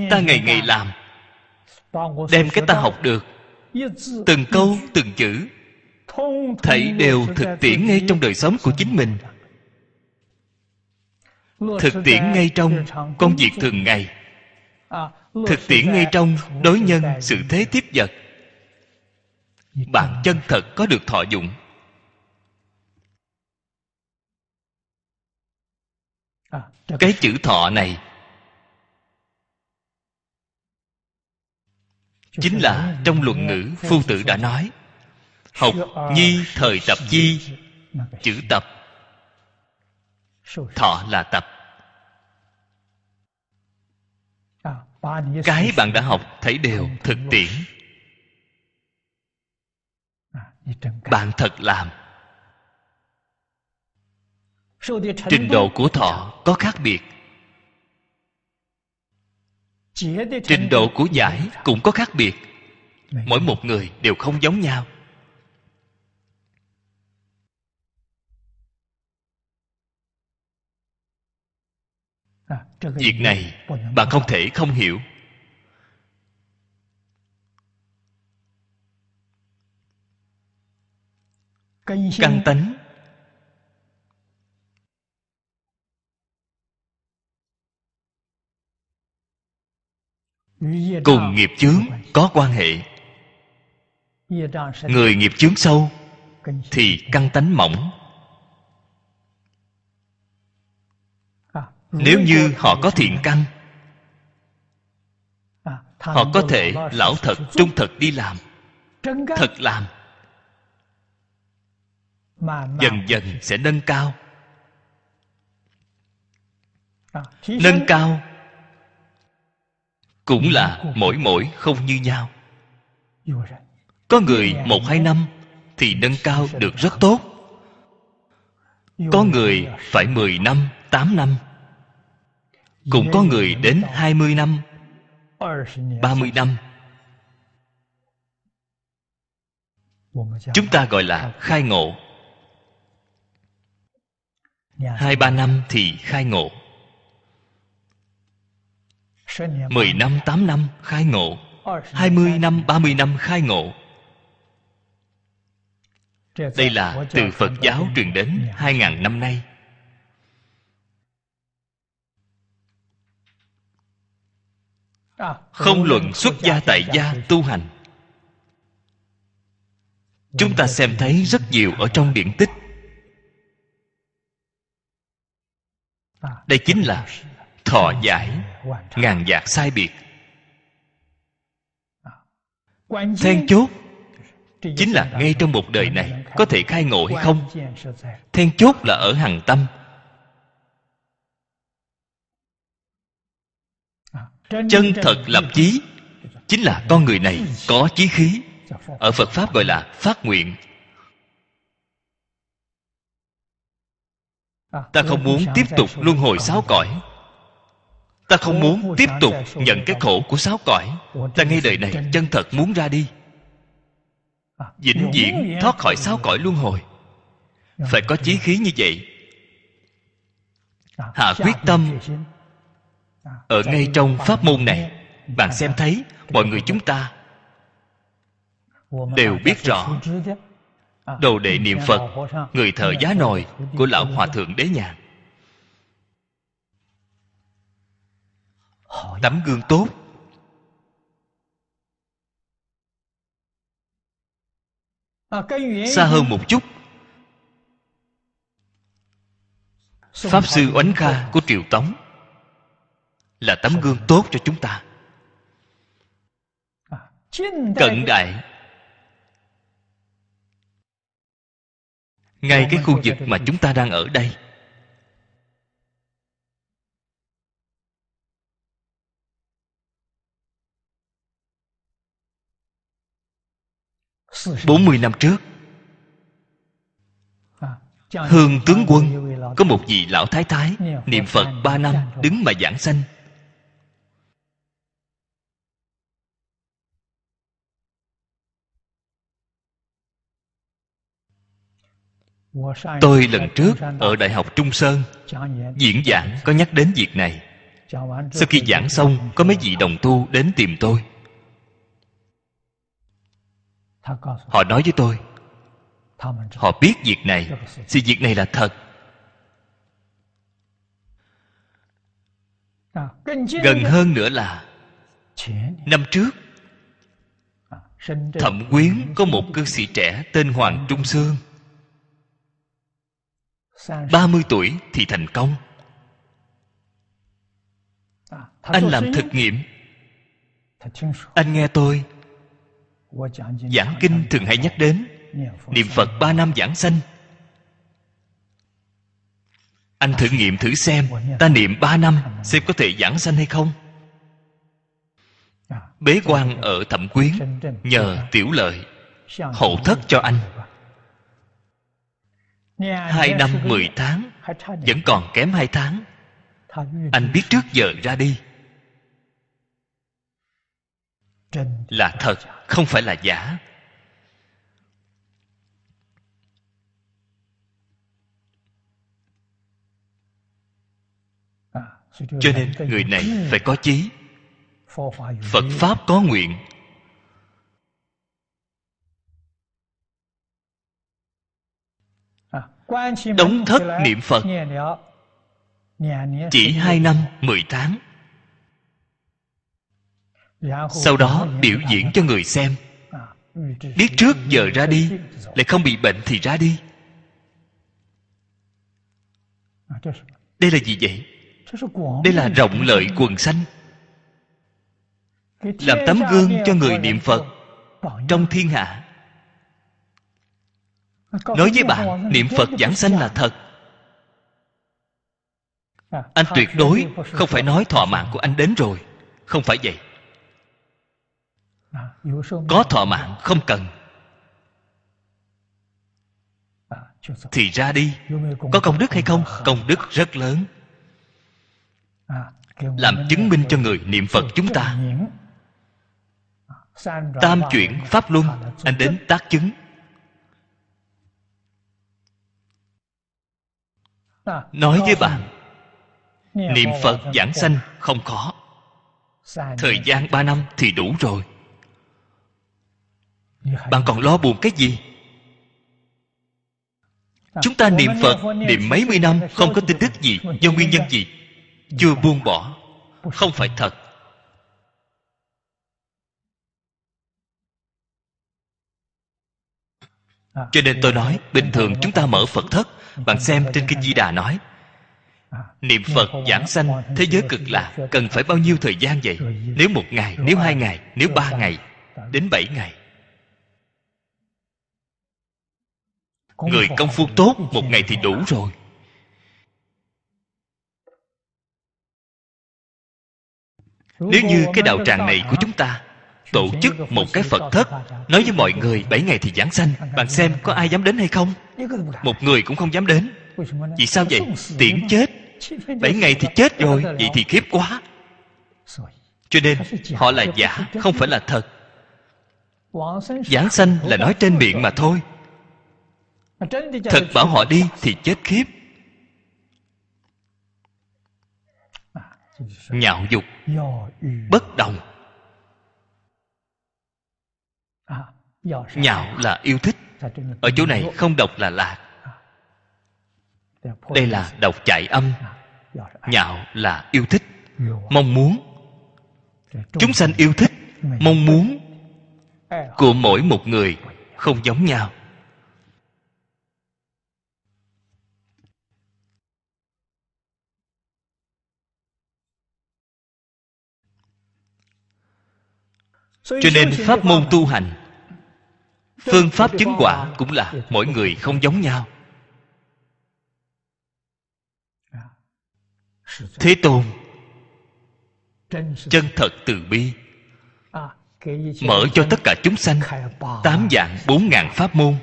ta ngày ngày làm, đem cái ta học được. Từng câu, từng chữ, thầy đều thực tiễn ngay trong đời sống của chính mình. Thực tiễn ngay trong công việc thường ngày. Thực tiễn ngay trong đối nhân, sự thế tiếp vật. Bạn chân thật có được thọ dụng. Cái chữ thọ này chính là trong luận ngữ, phu tử đã nói, học nhi thời tập di, chữ tập. Thọ là tập. Cái bạn đã học thấy đều thực tiễn. Bạn thật làm. Trình độ của thọ có khác biệt trình độ của giải cũng có khác biệt. Mỗi một người đều không giống nhau. Việc này bạn không thể không hiểu. Căn tánh cùng nghiệp chướng có quan hệ. Người nghiệp chướng sâu thì căn tánh mỏng. Nếu như họ có thiện căn, họ có thể lão thật, trung thật đi làm, thật làm. Dần dần sẽ nâng cao. Nâng cao cũng là mỗi mỗi không như nhau. Có người một hai năm thì nâng cao được rất tốt. Có người phải mười năm, tám năm. Cũng có người đến hai mươi năm, ba mươi năm. Chúng ta gọi là khai ngộ. Hai ba năm thì khai ngộ mười năm, tám năm, khai ngộ. Hai mươi năm, ba mươi năm, khai ngộ. Đây là từ phật giáo truyền đến hai ngàn năm nay. Không luận xuất gia tại gia tu hành. Chúng ta xem thấy rất nhiều ở trong điển tích. Đây chính là thọ giải, ngàn dạc sai biệt. Then chốt chính là ngay trong một đời này có thể khai ngộ hay không? Then chốt là ở hằng tâm. Chân thật lập chí chính là con người này có chí khí. Ở phật pháp gọi là phát nguyện. Ta không muốn tiếp tục luân hồi sáu cõi ta không muốn tiếp tục nhận cái khổ của sáu cõi. Ta ngay đời này chân thật muốn ra đi. Vĩnh viễn thoát khỏi sáu cõi luân hồi. Phải có chí khí như vậy. Hạ quyết tâm ở ngay trong pháp môn này. Bạn xem thấy mọi người chúng ta đều biết rõ đồ đệ niệm phật người thợ giá nồi của lão hòa thượng đế nhàn tấm gương tốt. Xa hơn một chút. Pháp sư oánh kha của triều tống là tấm gương tốt cho chúng ta. Cận đại. Ngay cái khu vực mà chúng ta đang ở đây bốn mươi năm trước, hương tướng quân có một vị lão thái thái niệm phật ba năm đứng mà giảng sanh. Tôi lần trước ở đại học trung sơn diễn giảng có nhắc đến việc này. Sau khi giảng xong, có mấy vị đồng tu đến tìm tôi họ nói với tôi họ biết việc này. Thì việc này là thật. Gần hơn nữa là năm trước thẩm quyến có một cư sĩ trẻ tên hoàng trung sương 30 tuổi thì thành công. Anh làm thực nghiệm. Anh nghe tôi Giảng kinh thường hay nhắc đến. Niệm Phật ba năm giảng sanh. Anh thử nghiệm thử xem, Ta niệm ba năm, Xem có thể giảng sanh hay không. Bế quan ở thẩm quyến, Nhờ tiểu lợi, Hộ thất cho anh. Hai năm mười tháng, vẫn còn kém hai tháng. Anh biết trước giờ ra đi là thật không phải là giả. Cho nên người này phải có chí phật pháp có nguyện. Đóng thất niệm phật. chỉ hai năm mười tháng sau đó biểu diễn cho người xem. Biết trước giờ ra đi lại không bị bệnh thì ra đi. Đây là gì vậy? Đây là rộng lợi quần sanh làm tấm gương cho người niệm phật trong thiên hạ. Nói với bạn niệm phật giảng sanh là thật. Anh tuyệt đối không phải nói thọ mạng của anh đến rồi. Không phải vậy có thọ mạng không cần. Thì ra đi, có công đức hay không? Công đức rất lớn. Làm chứng minh cho người niệm phật chúng ta. Tam chuyển pháp luân, anh đến tác chứng. Nói với bạn, niệm phật giảng sanh không khó. Thời gian ba năm thì đủ rồi bạn còn lo buồn cái gì? Chúng ta niệm phật niệm mấy mươi năm không có tin tức gì do nguyên nhân gì? Chưa buông bỏ. Không phải thật. Cho nên tôi nói bình thường chúng ta mở phật thất bạn xem trên kinh di đà nói. Niệm phật giảng sanh thế giới cực lạc cần phải bao nhiêu thời gian vậy? Nếu một ngày nếu hai ngày nếu ba ngày đến bảy ngày người công phu tốt một ngày thì đủ rồi. Nếu như cái đạo tràng này của chúng ta tổ chức một cái phật thất nói với mọi người bảy ngày thì giảng sanh. Bạn xem có ai dám đến hay không? Một người cũng không dám đến. Vì sao vậy? tiễn chết. Bảy ngày thì chết rồi vậy thì khiếp quá. Cho nên họ là giả không phải là thật. Giảng sanh là nói trên miệng mà thôi thật bảo họ đi thì chết khiếp. Nhạo dục. Bất đồng. Nhạo là yêu thích. Ở chỗ này không độc là lạc. Đây là độc chạy âm. Nhạo là yêu thích. Mong muốn. Chúng sanh yêu thích. Mong muốn của mỗi một người không giống nhau cho nên pháp môn tu hành phương pháp chứng quả cũng là mỗi người không giống nhau. Thế tôn chân thật từ bi mở cho tất cả chúng sanh tám dạng bốn ngàn pháp môn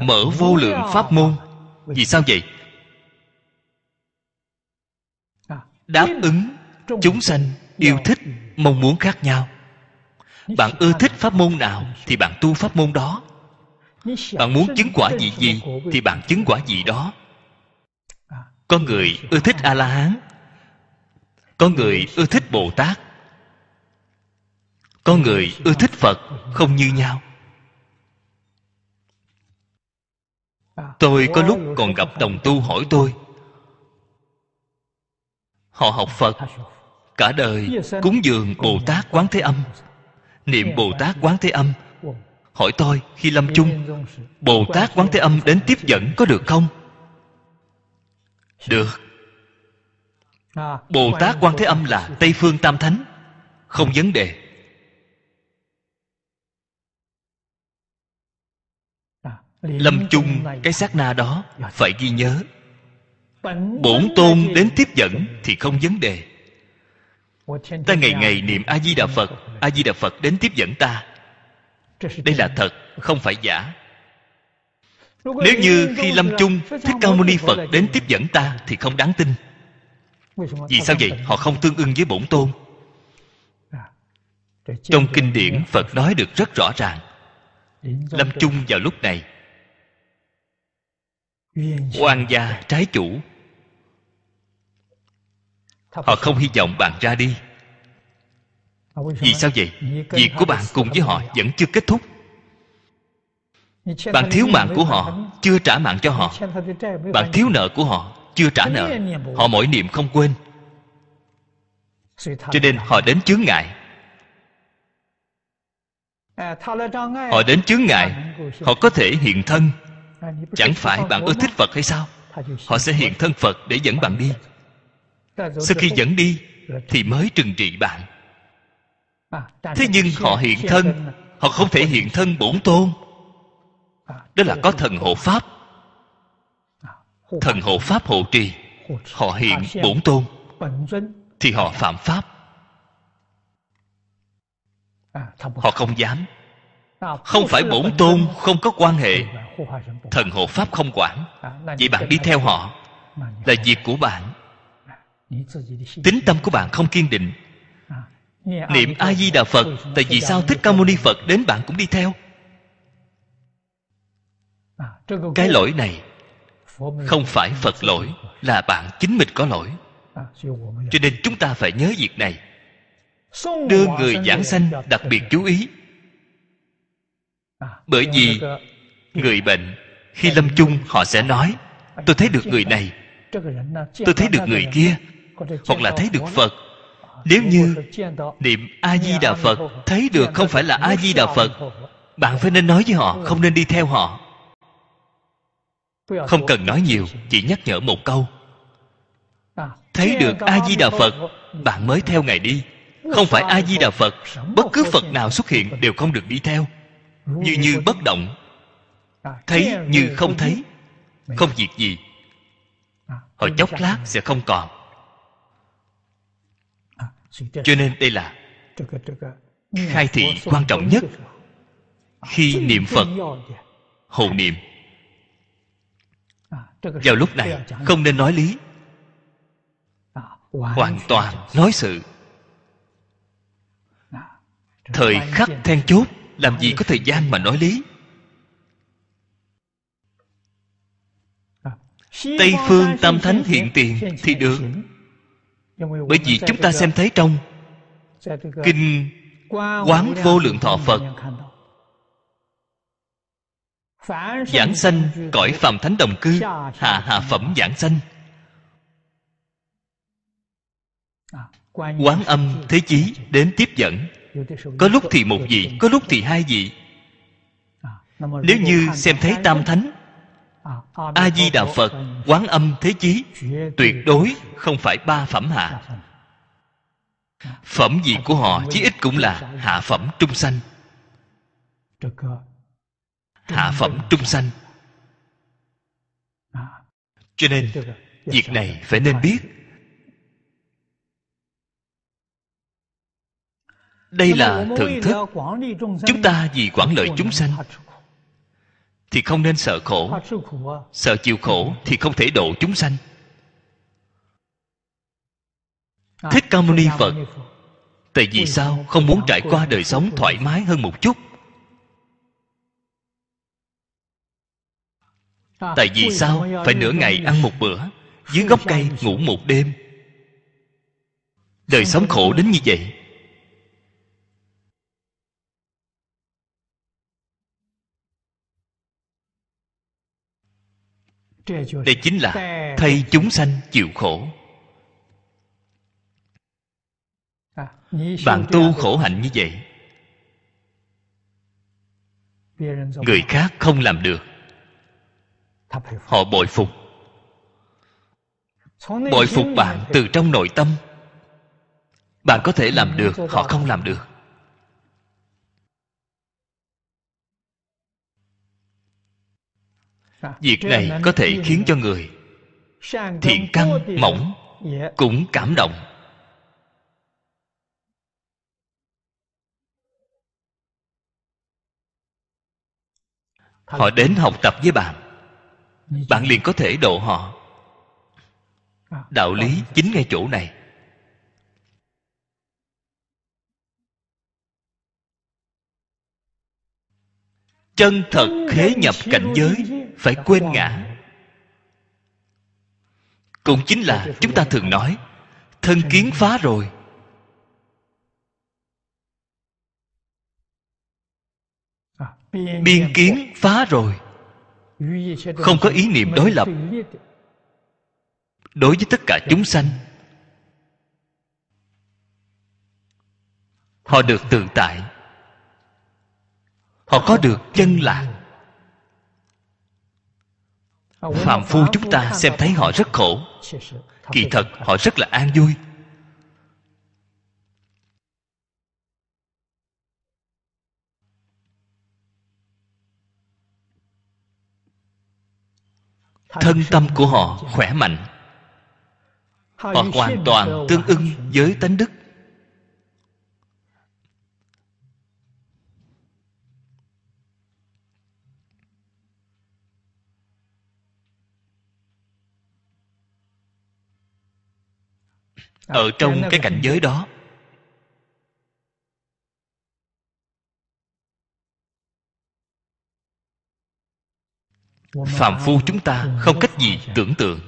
mở vô lượng pháp môn. Vì sao vậy? Đáp ứng chúng sanh yêu thích mong muốn khác nhau bạn ưa thích pháp môn nào thì bạn tu pháp môn đó. Bạn muốn chứng quả gì gì thì bạn chứng quả gì đó. Có người ưa thích a la hán có người ưa thích bồ tát có người ưa thích phật không như nhau. Tôi có lúc còn gặp đồng tu hỏi tôi. Họ học phật cả đời cúng dường bồ tát quán thế âm niệm bồ tát quán thế âm. Hỏi tôi khi lâm chung, bồ tát quán thế âm đến tiếp dẫn có được không? Được. Bồ tát quan thế âm là tây phương tam thánh. Không vấn đề. Lâm chung cái sát na đó, phải ghi nhớ. Bổn tôn đến tiếp dẫn thì không vấn đề ta ngày ngày niệm a di đà phật a di đà phật đến tiếp dẫn ta. Đây là thật, không phải giả. Nếu như khi lâm chung, thích ca mâu ni phật đến tiếp dẫn ta thì không đáng tin. Vì sao vậy? Họ không tương ưng với bổn tôn. Trong kinh điển, phật nói được rất rõ ràng. Lâm chung vào lúc này quan gia trái chủ họ không hy vọng bạn ra đi. Vì sao vậy? Việc của bạn cùng với họ vẫn chưa kết thúc. Bạn thiếu mạng của họ, chưa trả mạng cho họ. Bạn thiếu nợ của họ, chưa trả nợ. Họ mỗi niệm không quên. Cho nên họ đến chướng ngại. Họ đến chướng ngại. Họ có thể hiện thân. Chẳng phải bạn ưa thích phật hay sao? Họ sẽ hiện thân phật để dẫn bạn đi sau khi dẫn đi thì mới trừng trị bạn. Thế nhưng họ hiện thân họ không thể hiện thân bổn tôn. Đó là có thần hộ pháp. Thần hộ pháp hộ trì họ hiện bổn tôn. Thì họ phạm pháp. Họ không dám. Không phải bổn tôn không có quan hệ. Thần hộ pháp không quản. Vậy bạn đi theo họ. là việc của bạn tính tâm của bạn không kiên định niệm a di đà phật tại vì sao thích ca mâu ni phật đến bạn cũng đi theo cái lỗi này không phải phật lỗi là bạn chính mình có lỗi cho nên chúng ta phải nhớ việc này đưa người giảng sanh đặc biệt chú ý bởi vì người bệnh khi lâm chung họ sẽ nói tôi thấy được người này tôi thấy được người kia hoặc là thấy được phật. Nếu như niệm a di đà phật thấy được không phải là a di đà phật bạn phải nên nói với họ không nên đi theo họ. Không cần nói nhiều chỉ nhắc nhở một câu. Thấy được a di đà phật bạn mới theo ngài đi. Không phải a di đà phật bất cứ phật nào xuất hiện đều không được đi theo. Như như bất động. Thấy như không thấy không việc gì. Hồi chốc lát sẽ không còn cho nên đây là khai thị quan trọng nhất khi niệm phật hộ niệm. Vào lúc này không nên nói lý. Hoàn toàn nói sự. Thời khắc then chốt làm gì có thời gian mà nói lý? Tây phương tam thánh hiện tiền thì được bởi vì chúng ta xem thấy trong kinh quán vô lượng thọ phật. giảng sanh cõi phàm thánh đồng cư. hạ hạ phẩm giảng sanh. Quán âm thế chí đến tiếp dẫn. Có lúc thì một vị có lúc thì hai vị. Nếu như xem thấy tam thánh a di đà phật, quán âm thế chí, tuyệt đối không phải ba phẩm hạ. Phẩm gì của họ chí ít cũng là hạ phẩm trung sanh. Hạ phẩm trung sanh. Cho nên, việc này phải nên biết. Đây là thượng thức chúng ta vì quản lợi chúng sanh thì không nên sợ khổ. Sợ chịu khổ thì không thể độ chúng sanh. Thích ca mâu ni phật, tại vì sao không muốn trải qua đời sống thoải mái hơn một chút? Tại vì sao phải nửa ngày ăn một bữa, dưới gốc cây ngủ một đêm? Đời sống khổ đến như vậy đây chính là thay chúng sanh chịu khổ. Bạn tu khổ hạnh như vậy người khác không làm được. Họ bội phục. Bội phục bạn từ trong nội tâm. Bạn có thể làm được họ không làm được việc này có thể khiến cho người thiện căn mỏng cũng cảm động. Họ đến học tập với bạn. Bạn liền có thể độ họ. Đạo lý chính ngay chỗ này. Chân thật khế nhập cảnh giới phải quên ngã. Cũng chính là chúng ta thường nói, thân kiến phá rồi. Biên kiến phá rồi. Không có ý niệm đối lập. Đối với tất cả chúng sanh, họ được tự tại. Họ có được chân lạc phạm phu chúng ta xem thấy họ rất khổ. kỳ thật họ rất là an vui. Thân tâm của họ khỏe mạnh. họ hoàn toàn tương ưng với tánh đức ở trong cái cảnh giới đó. Phàm phu chúng ta không cách gì tưởng tượng.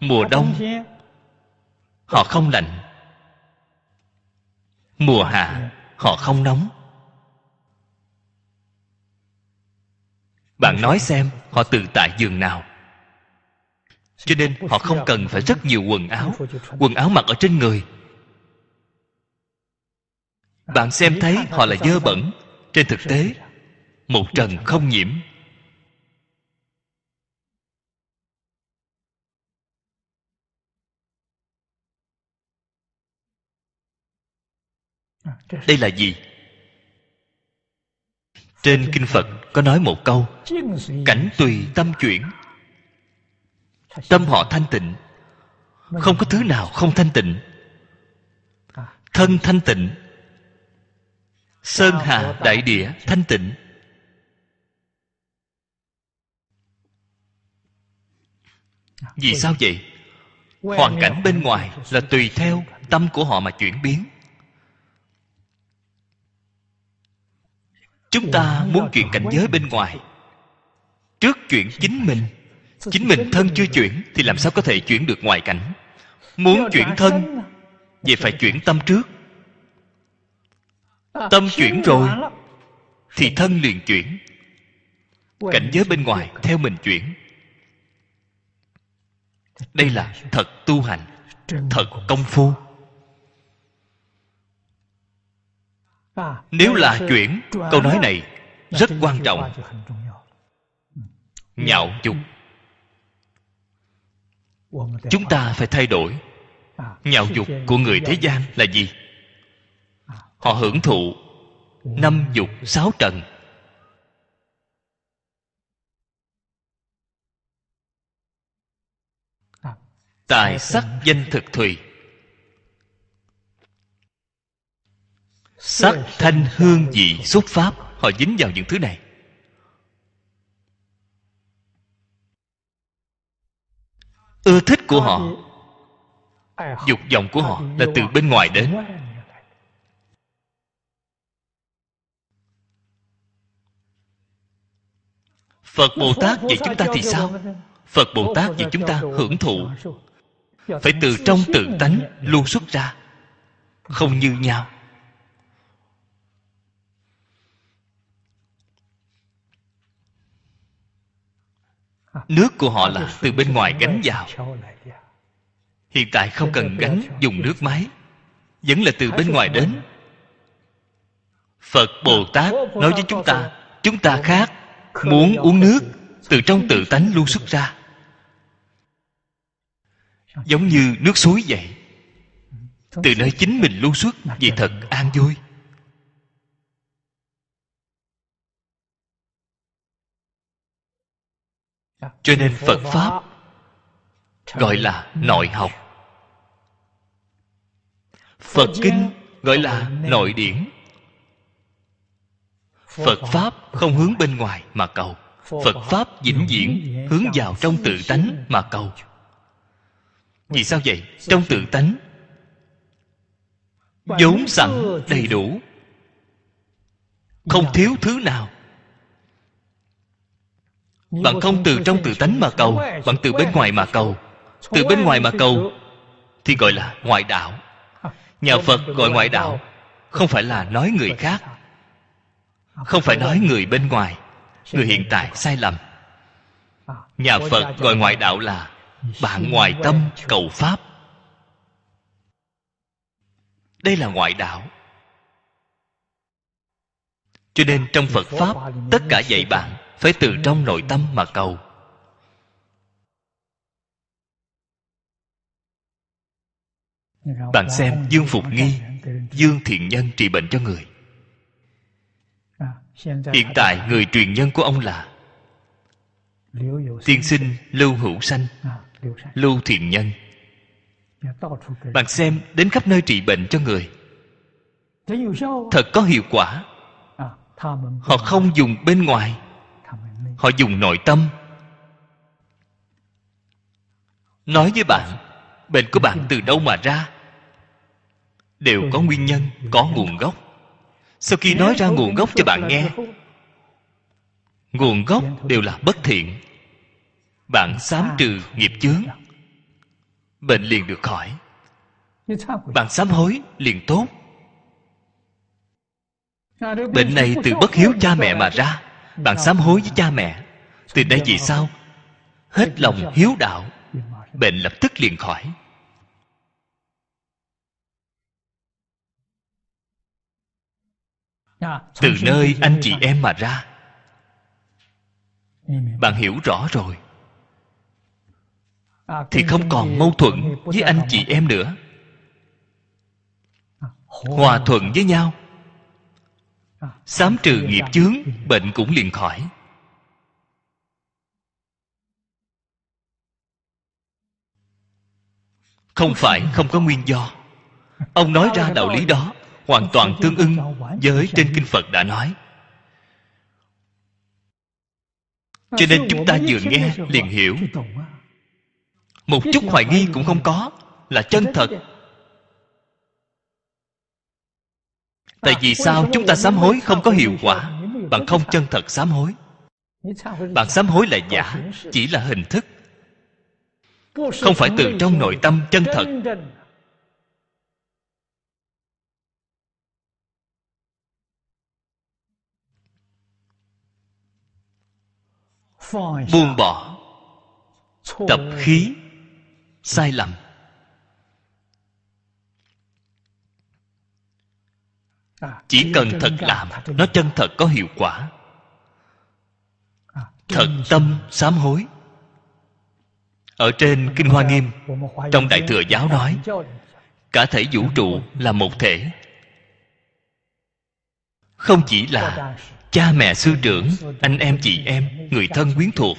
Mùa đông họ không lạnh. Mùa hạ họ không nóng. Bạn nói xem họ tự tại giường nào cho nên họ không cần phải rất nhiều quần áo. Quần áo mặc ở trên người. Bạn xem thấy họ là dơ bẩn. Trên thực tế, một trần không nhiễm. Đây là gì? Trên kinh phật có nói một câu, cảnh tùy tâm chuyển tâm họ thanh tịnh. Không có thứ nào không thanh tịnh. Thân thanh tịnh. Sơn hà đại địa thanh tịnh. Vì sao vậy? Hoàn cảnh bên ngoài là tùy theo tâm của họ mà chuyển biến. Chúng ta muốn chuyển cảnh giới bên ngoài, trước chuyển chính mình chính mình thân chưa chuyển thì làm sao có thể chuyển được ngoài cảnh? Muốn chuyển thân vậy phải chuyển tâm trước. Tâm chuyển rồi thì thân liền chuyển. Cảnh giới bên ngoài theo mình chuyển. Đây là thật tu hành thật công phu. Nếu là chuyển câu nói này rất quan trọng. nhạo dục chúng ta phải thay đổi. Nhạo dục của người thế gian là gì? Họ hưởng thụ năm dục sáu trần. Tài sắc danh thực thùy. Sắc thanh hương vị xuất pháp. Họ dính vào những thứ này ưa thích của họ. Dục vọng của họ là từ bên ngoài đến. Phật bồ tát vậy chúng ta thì sao? Phật bồ tát vậy chúng ta hưởng thụ. Phải từ trong tự tánh luôn xuất ra, không như nhau. Nước của họ là từ bên ngoài gánh vào. Hiện tại không cần gánh dùng nước máy, vẫn là từ bên ngoài đến. Phật bồ tát nói với chúng ta chúng ta khác, muốn uống nước từ trong tự tánh luôn xuất ra. Giống như nước suối vậy, từ nơi chính mình luôn xuất vì thật an vui. Cho nên phật pháp gọi là nội học. Phật kinh gọi là nội điển. Phật pháp không hướng bên ngoài mà cầu. Phật pháp vĩnh viễn hướng vào trong tự tánh mà cầu. Vì sao vậy? Trong tự tánh vốn sẵn đầy đủ. Không thiếu thứ nào bạn không từ trong tự tánh mà cầu bạn từ bên ngoài mà cầu. Từ bên ngoài mà cầu thì gọi là ngoại đạo. Nhà phật gọi ngoại đạo không phải là nói người khác. không phải nói người bên ngoài người hiện tại sai lầm. nhà phật gọi ngoại đạo là bạn ngoài tâm cầu pháp. Đây là ngoại đạo. Cho nên trong phật pháp tất cả dạy bạn phải từ trong nội tâm mà cầu. Bạn xem dương phục nghi, dương thiện nhân trị bệnh cho người. Hiện tại người truyền nhân của ông là tiên sinh lưu hữu sanh, lưu thiện nhân. Bạn xem đến khắp nơi trị bệnh cho người. Thật có hiệu quả. Họ không dùng bên ngoài họ dùng nội tâm. Nói với bạn bệnh của bạn từ đâu mà ra? Đều có nguyên nhân, có nguồn gốc. Sau khi nói ra nguồn gốc cho bạn nghe, nguồn gốc đều là bất thiện. Bạn sám trừ nghiệp chướng. Bệnh liền được khỏi. Bạn sám hối liền tốt. Bệnh này từ bất hiếu cha mẹ mà ra bạn sám hối với cha mẹ. Từ đây vì sao? Hết lòng hiếu đạo. Bệnh lập tức liền khỏi. Từ nơi anh chị em mà ra. Bạn hiểu rõ rồi. Thì không còn mâu thuẫn với anh chị em nữa. Hòa thuận với nhau sám trừ nghiệp chướng, bệnh cũng liền khỏi. Không phải không có nguyên do. Ông nói ra đạo lý đó, hoàn toàn tương ưng với trên kinh phật đã nói. Cho nên chúng ta vừa nghe liền hiểu. Một chút hoài nghi cũng không có là chân thật tại vì sao chúng ta sám hối không có hiệu quả bạn không chân thật sám hối? Bạn sám hối là giả chỉ là hình thức. Không phải từ trong nội tâm chân thật. buông bỏ tập khí sai lầm chỉ cần thật làm nó chân thật có hiệu quả. Thật tâm sám hối. Ở trên kinh hoa nghiêm trong đại thừa giáo nói cả thể vũ trụ là một thể. Không chỉ là cha mẹ sư trưởng anh em chị em người thân quyến thuộc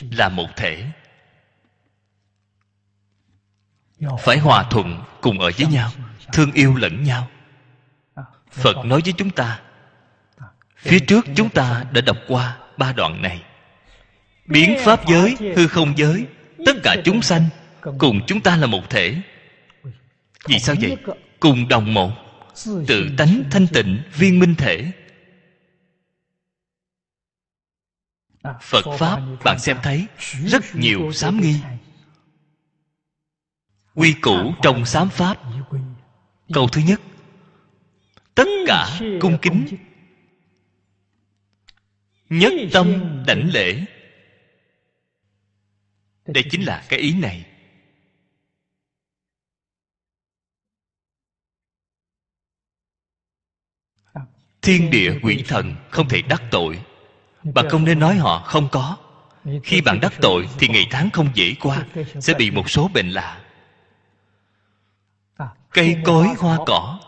là một thể phải hòa thuận cùng ở với nhau, thương yêu lẫn nhau. Phật nói với chúng ta, phía trước chúng ta đã đọc qua ba đoạn này. Biến pháp giới, hư không giới, tất cả chúng sanh, cùng chúng ta là một thể. Vì sao vậy? Cùng đồng một, tự tánh thanh tịnh, viên minh thể. Phật pháp, bạn xem thấy, rất nhiều sám nghi quy củ trong sám pháp. Câu thứ nhất, tất cả cung kính. Nhất tâm đảnh lễ. Đây chính là cái ý này. Thiên địa quỷ thần không thể đắc tội. Bạn không nên nói họ không có. Khi bạn đắc tội thì ngày tháng không dễ qua, sẽ bị một số bệnh lạ cây cối hoa cỏ.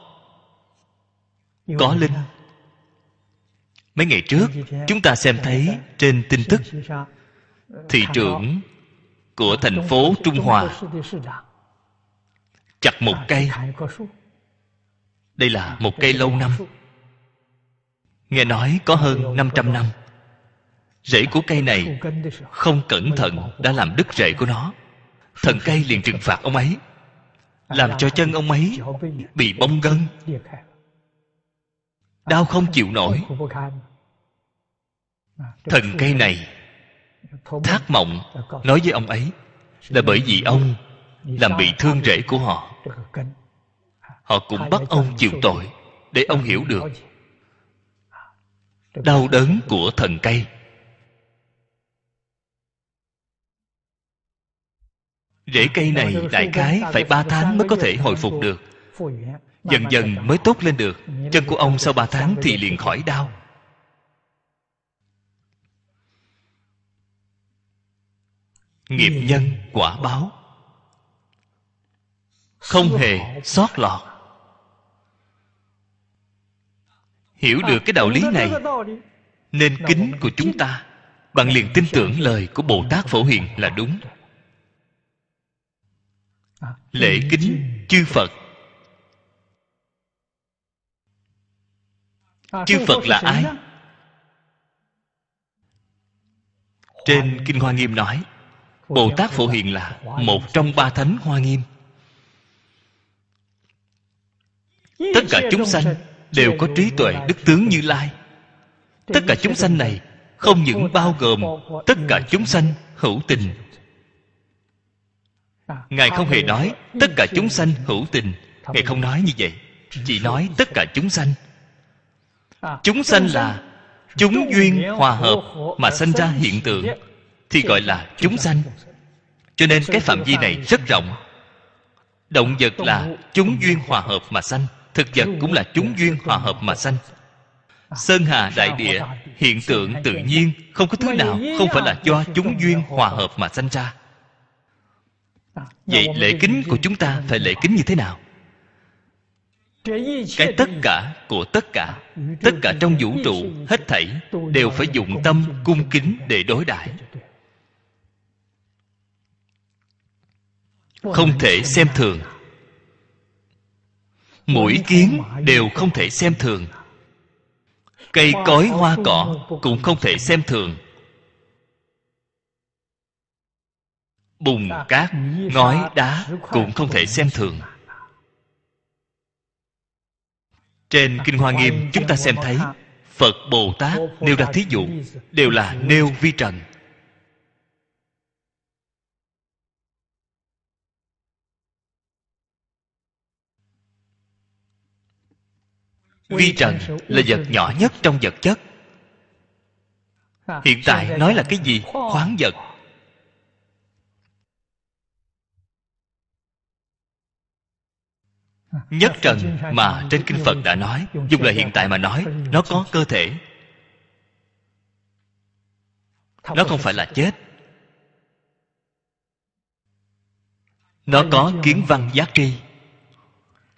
Có linh. Mấy ngày trước chúng ta xem thấy trên tin tức thị trưởng của thành phố trung hòa chặt một cây. Đây là một cây lâu năm. Nghe nói có hơn 500 năm. Rễ của cây này không cẩn thận đã làm đứt rễ của nó. Thần cây liền trừng phạt ông ấy làm cho chân ông ấy bị bong gân. Đau không chịu nổi. Thần cây này thác mộng nói với ông ấy là bởi vì ông làm bị thương rễ của họ. Họ cũng bắt ông chịu tội để ông hiểu được đau đớn của thần cây rễ cây này đại khái phải ba tháng mới có thể hồi phục được. Dần dần mới tốt lên được. Chân của ông sau ba tháng thì liền khỏi đau. Nghiệp nhân quả báo. Không hề sót lọt. Hiểu được cái đạo lý này, nên kính của chúng ta bạn liền tin tưởng lời của bồ tát phổ hiền là đúng lễ kính chư phật. Chư phật là ai? Trên kinh hoa nghiêm nói, bồ tát phổ hiền là một trong ba thánh hoa nghiêm. Tất cả chúng sanh đều có trí tuệ đức tướng như lai. Tất cả chúng sanh này không những bao gồm tất cả chúng sanh hữu tình ngài không hề nói tất cả chúng sanh hữu tình. Ngài không nói như vậy. Chỉ nói tất cả chúng sanh. Chúng sanh là chúng duyên hòa hợp mà sanh ra hiện tượng, thì gọi là chúng sanh. Cho nên cái phạm vi này rất rộng. Động vật là chúng duyên hòa hợp mà sanh, thực vật cũng là chúng duyên hòa hợp mà sanh. Sơn hà đại địa, hiện tượng tự nhiên, không có thứ nào không phải là do chúng duyên hòa hợp mà sanh ra vậy lễ kính của chúng ta phải lễ kính như thế nào? Cái tất cả của tất cả tất cả trong vũ trụ hết thảy đều phải dụng tâm cung kính để đối đãi. Không thể xem thường. Mỗi kiến đều không thể xem thường. Cây cối hoa cỏ cũng không thể xem thường bùn cát ngói đá cũng không thể xem thường. Trên kinh hoa nghiêm chúng ta xem thấy phật bồ tát nêu ra thí dụ đều là nêu vi trần. Vi trần là vật nhỏ nhất trong vật chất. Hiện tại nói là cái gì? Khoáng vật nhất trần mà trên kinh phật đã nói, dùng lời hiện tại mà nói, nó có cơ thể. Nó không phải là chết. Nó có kiến văn giác tri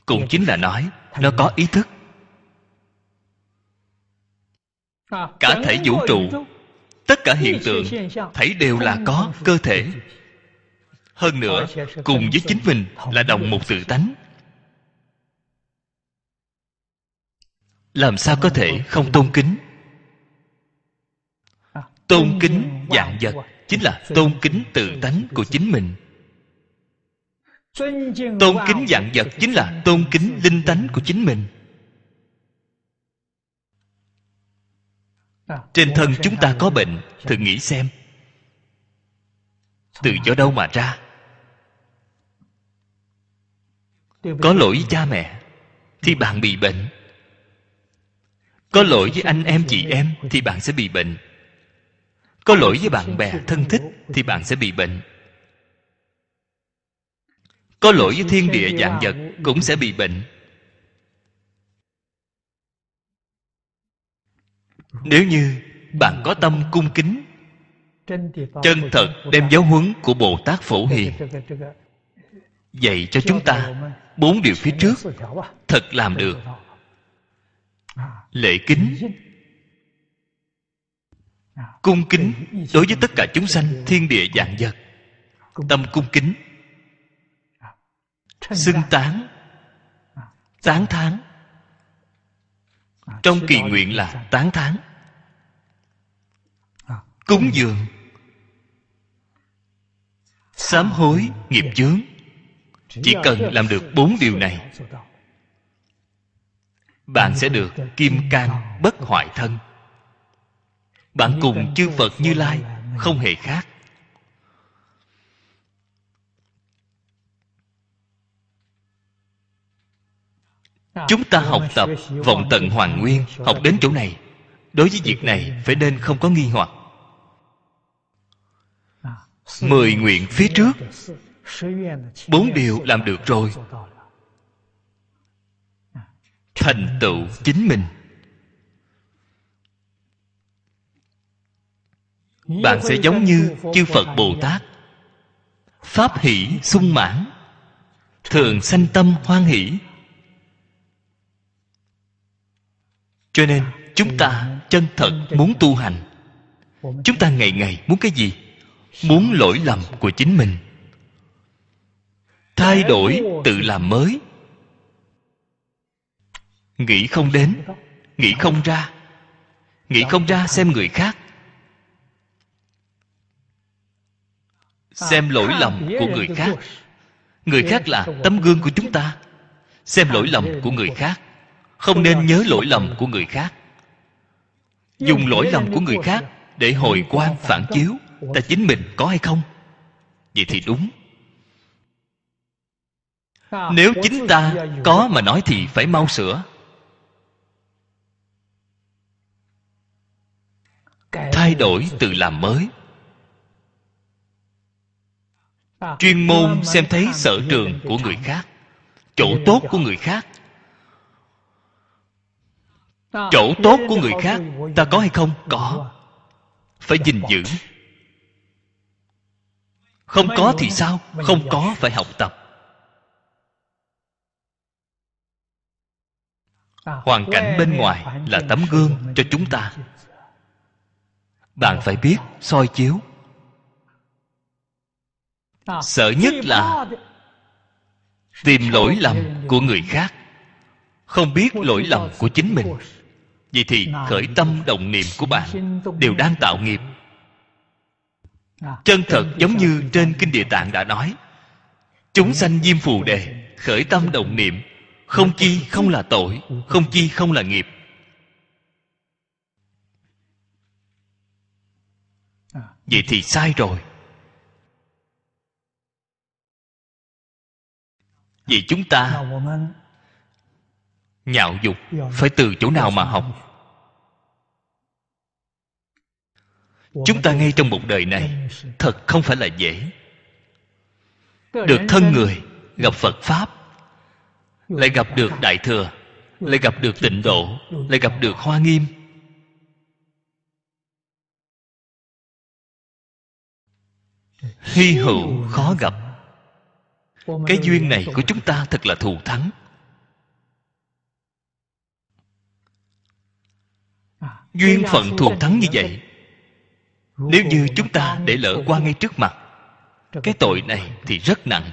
cũng chính là nói, nó có ý thức. Cả thể vũ trụ, tất cả hiện tượng, thấy đều là có cơ thể. Hơn nữa, cùng với chính mình là đồng một tự tánh. Làm sao có thể không tôn kính? Tôn kính dạng vật chính là tôn kính tự tánh của chính mình. Tôn kính dạng vật chính là tôn kính linh tánh của chính mình. Trên thân chúng ta có bệnh, thử nghĩ xem. Từ do đâu mà ra? Có lỗi với cha mẹ, thì bạn bị bệnh có lỗi với anh em chị em thì bạn sẽ bị bệnh. Có lỗi với bạn bè thân thích thì bạn sẽ bị bệnh. Có lỗi với thiên địa dạng vật cũng sẽ bị bệnh. Nếu như bạn có tâm cung kính, chân thật đem giáo huấn của bồ tát phổ hiền, dạy cho chúng ta bốn điều phía trước, thật làm được lễ kính. Cung kính đối với tất cả chúng sanh thiên địa dạng vật. Tâm cung kính. Xưng tán. Tán thán. Trong kỳ nguyện là tán thán. Cúng dường. Sám hối nghiệp chướng. Chỉ cần làm được bốn điều này bạn sẽ được kim cang bất hoại thân. Bạn cùng chư phật như lai không hề khác. Chúng ta học tập vọng tận hoàng nguyên học đến chỗ này. Đối với việc này phải nên không có nghi hoặc. Mười nguyện phía trước. bốn điều làm được rồi thành tựu chính mình. Bạn sẽ giống như chư phật bồ tát. Pháp hỷ sung mãn. Thường sanh tâm hoan hỷ. Cho nên chúng ta chân thật muốn tu hành. Chúng ta ngày ngày muốn cái gì? Muốn lỗi lầm của chính mình. Thay đổi tự làm mới nghĩ không đến, nghĩ không ra. Nghĩ không ra, xem người khác. Xem lỗi lầm của người khác. Người khác là tấm gương của chúng ta. Xem lỗi lầm của người khác. Không nên nhớ lỗi lầm của người khác. Dùng lỗi lầm của người khác để hồi quan phản chiếu, ta chính mình có hay không? Vậy thì đúng. Nếu chính ta có mà nói thì phải mau sửa. Thay đổi tự làm mới. Chuyên môn xem thấy sở trường của người khác chỗ tốt của người khác. Chỗ tốt của người khác ta có hay không? Có. Phải gìn giữ. Không có thì sao? Không có phải học tập. Hoàn cảnh bên ngoài là tấm gương cho chúng ta bạn phải biết soi chiếu. Sợ nhất là tìm lỗi lầm của người khác. Không biết lỗi lầm của chính mình. vậy thì khởi tâm động niệm của bạn đều đang tạo nghiệp. Chân thật giống như trên kinh địa tạng đã nói chúng sanh diêm phù đề khởi tâm động niệm. Không chi không là tội không chi không là nghiệp vậy thì sai rồi. Vì chúng ta nhạo dục phải từ chỗ nào mà học? Chúng ta ngay trong một đời này, thật không phải là dễ. Được thân người, gặp phật pháp, lại gặp được đại thừa, lại gặp được tịnh độ, lại gặp được hoa nghiêm. Hy hữu khó gặp. Cái duyên này của chúng ta thật là thù thắng. Duyên phận thù thắng như vậy, nếu như chúng ta để lỡ qua ngay trước mặt, cái tội này thì rất nặng.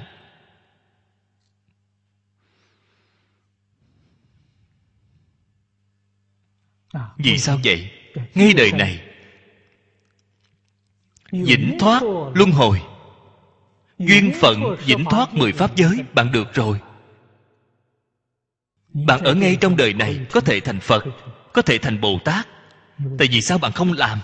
Vì sao vậy? Ngay đời này vĩnh thoát luân hồi. Duyên phận vĩnh thoát mười pháp giới bạn được rồi. Bạn ở ngay trong đời này có thể thành phật có thể thành bồ tát. Tại vì sao bạn không làm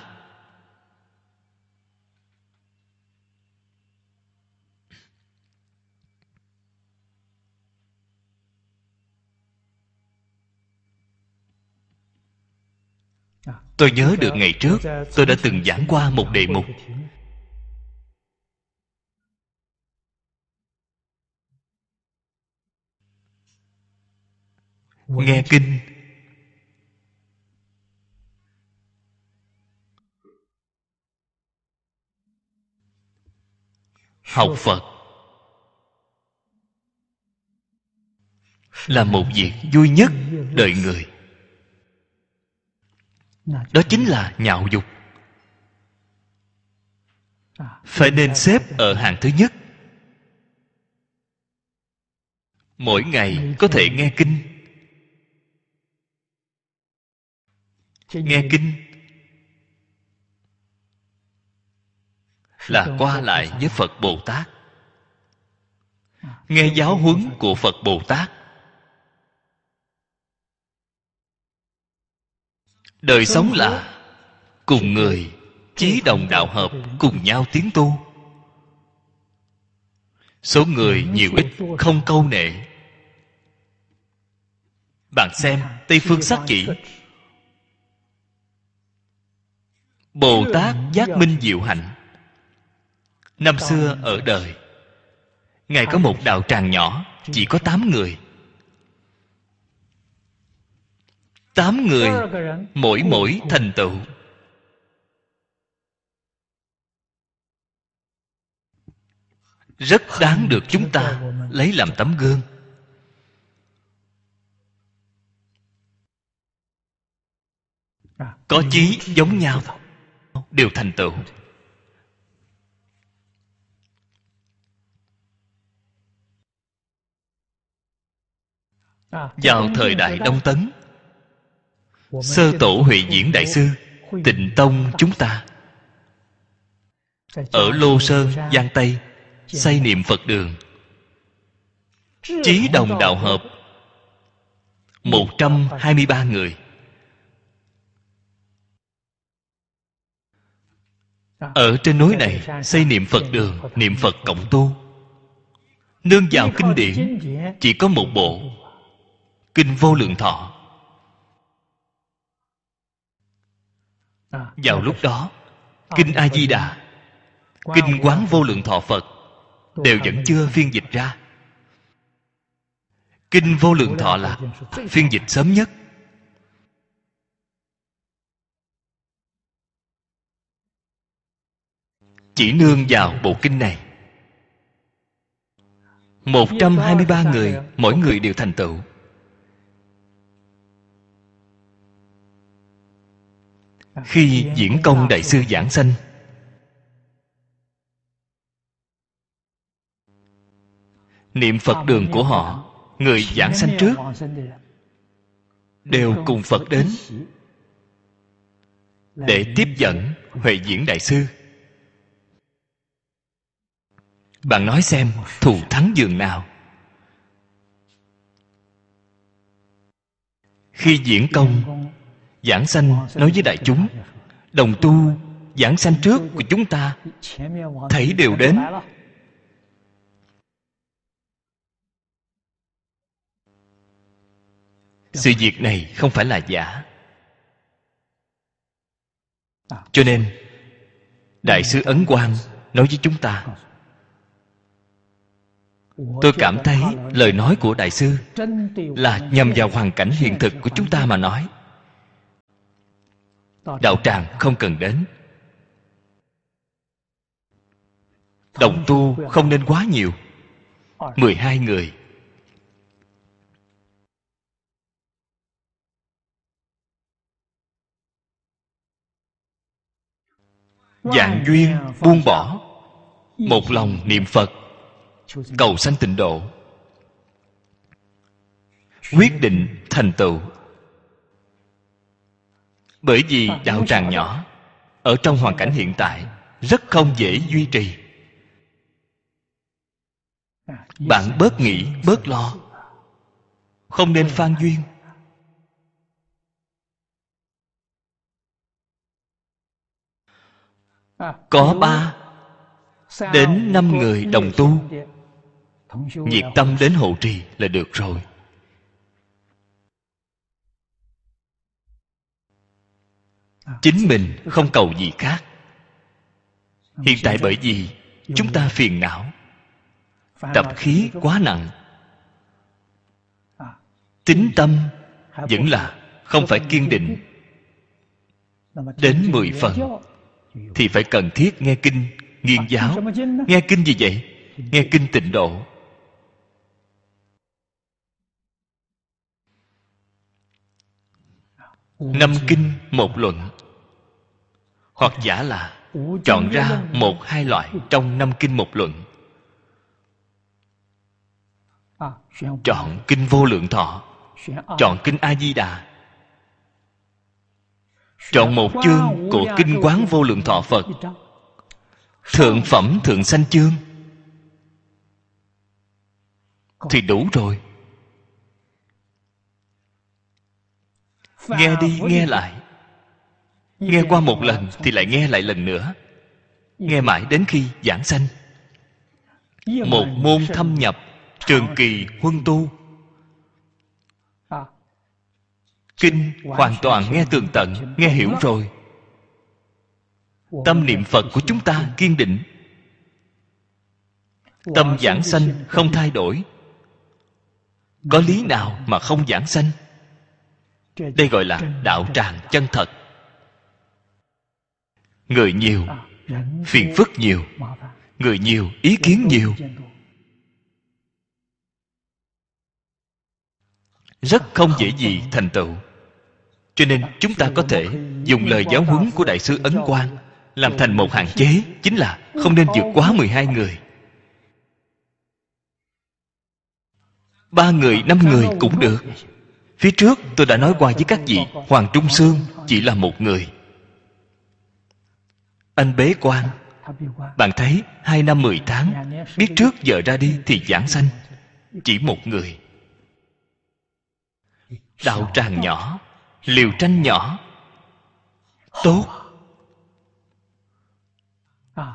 tôi nhớ được ngày trước, tôi đã từng giảng qua một đề mục. Nghe kinh. Học phật là một việc vui nhất đời người đó chính là nhạo dục. Phải nên xếp ở hàng thứ nhất. Mỗi ngày có thể nghe kinh. Nghe kinh là qua lại với phật bồ tát. Nghe giáo huấn của phật bồ tát đời sống là cùng người chí đồng đạo hợp cùng nhau tiến tu. Số người nhiều ít không câu nệ. Bạn xem tây phương sắc chỉ bồ tát giác minh diệu hạnh. Năm xưa ở đời ngài có một đạo tràng nhỏ chỉ có tám người tám người, mỗi mỗi thành tựu. Rất đáng được chúng ta lấy làm tấm gương. Có chí giống nhau, đều thành tựu. Vào thời đại đông tấn sơ tổ huệ diễn đại sư tịnh tông chúng ta. Ở lô sơn giang tây xây niệm phật đường. Chí đồng đạo hợp. 123 người. Ở trên núi này xây niệm Phật đường Niệm Phật cộng tu Nương vào kinh điển Chỉ có một bộ Kinh vô lượng thọ vào lúc đó kinh a di đà kinh quán vô lượng thọ phật đều vẫn chưa phiên dịch ra. kinh vô lượng thọ là phiên dịch sớm nhất. Chỉ nương vào bộ kinh này. 123 người mỗi người đều thành tựu khi diễn công đại sư giảng sanh, niệm phật đường của họ, người giảng sanh trước, đều cùng phật đến để tiếp dẫn huệ diễn đại sư. Bạn nói xem, thù thắng giường nào? Khi diễn công giảng sanh nói với đại chúng, đồng tu, giảng sanh trước của chúng ta, thấy đều đến. Sự việc này không phải là giả. Cho nên, đại sứ ấn quang nói với chúng ta, tôi cảm thấy lời nói của đại sư là nhằm vào hoàn cảnh hiện thực của chúng ta mà nói đạo tràng không cần đến. Đồng tu không nên quá nhiều. 12 người. Dạng duyên buông bỏ. Một lòng niệm phật. Cầu sanh tịnh độ. Quyết định thành tựu bởi vì đạo tràng nhỏ ở trong hoàn cảnh hiện tại rất không dễ duy trì. Bạn bớt nghĩ bớt lo. Không nên phan duyên. Có ba đến năm người đồng tu. nhiệt tâm đến hộ trì là được rồi chính mình không cầu gì khác. Hiện tại bởi vì chúng ta phiền não, tập khí quá nặng. Tính tâm vẫn là không phải kiên định. Đến mười phần thì phải cần thiết nghe kinh, nghiên giáo. Nghe kinh gì vậy? Nghe kinh tịnh độ. Năm kinh một luận hoặc giả là chọn ra một hai loại trong năm kinh một luận. Chọn kinh vô lượng thọ. Chọn kinh a di đà. Chọn một chương của kinh quán vô lượng thọ phật. Thượng phẩm, thượng sanh chương. Thì đủ rồi. Nghe đi, nghe lại nghe qua một lần thì lại nghe lại lần nữa. Nghe mãi đến khi giảng sanh. Một môn thâm nhập, trường kỳ huân tu. Kinh hoàn toàn nghe tường tận, nghe hiểu rồi. Tâm niệm phật của chúng ta kiên định. Tâm giảng sanh không thay đổi. Có lý nào mà không giảng sanh? Đây gọi là đạo tràng chân thật người nhiều phiền phức nhiều. người nhiều ý kiến nhiều. rất không dễ gì thành tựu. Cho nên chúng ta có thể dùng lời giáo huấn của đại sư ấn quang làm thành một hạn chế chính là không nên vượt quá 12 người. Ba người năm người cũng được. phía trước tôi đã nói qua với các vị hoàng trung sương chỉ là một người anh bế quan. Bạn thấy hai năm mười tháng, biết trước giờ ra đi thì giảng sanh. Chỉ một người. Đạo tràng nhỏ, liều tranh nhỏ. Tốt.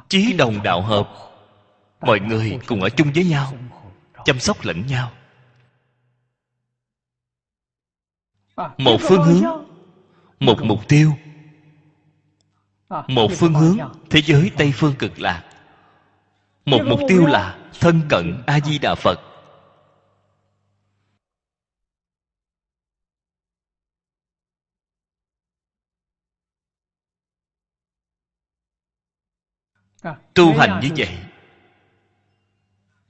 Chí đồng đạo hợp. Mọi người cùng ở chung với nhau, chăm sóc lẫn nhau. Một phương hướng, một mục tiêu một phương hướng thế giới tây phương cực lạc một mục tiêu là thân cận a di đà phật. Tu hành như vậy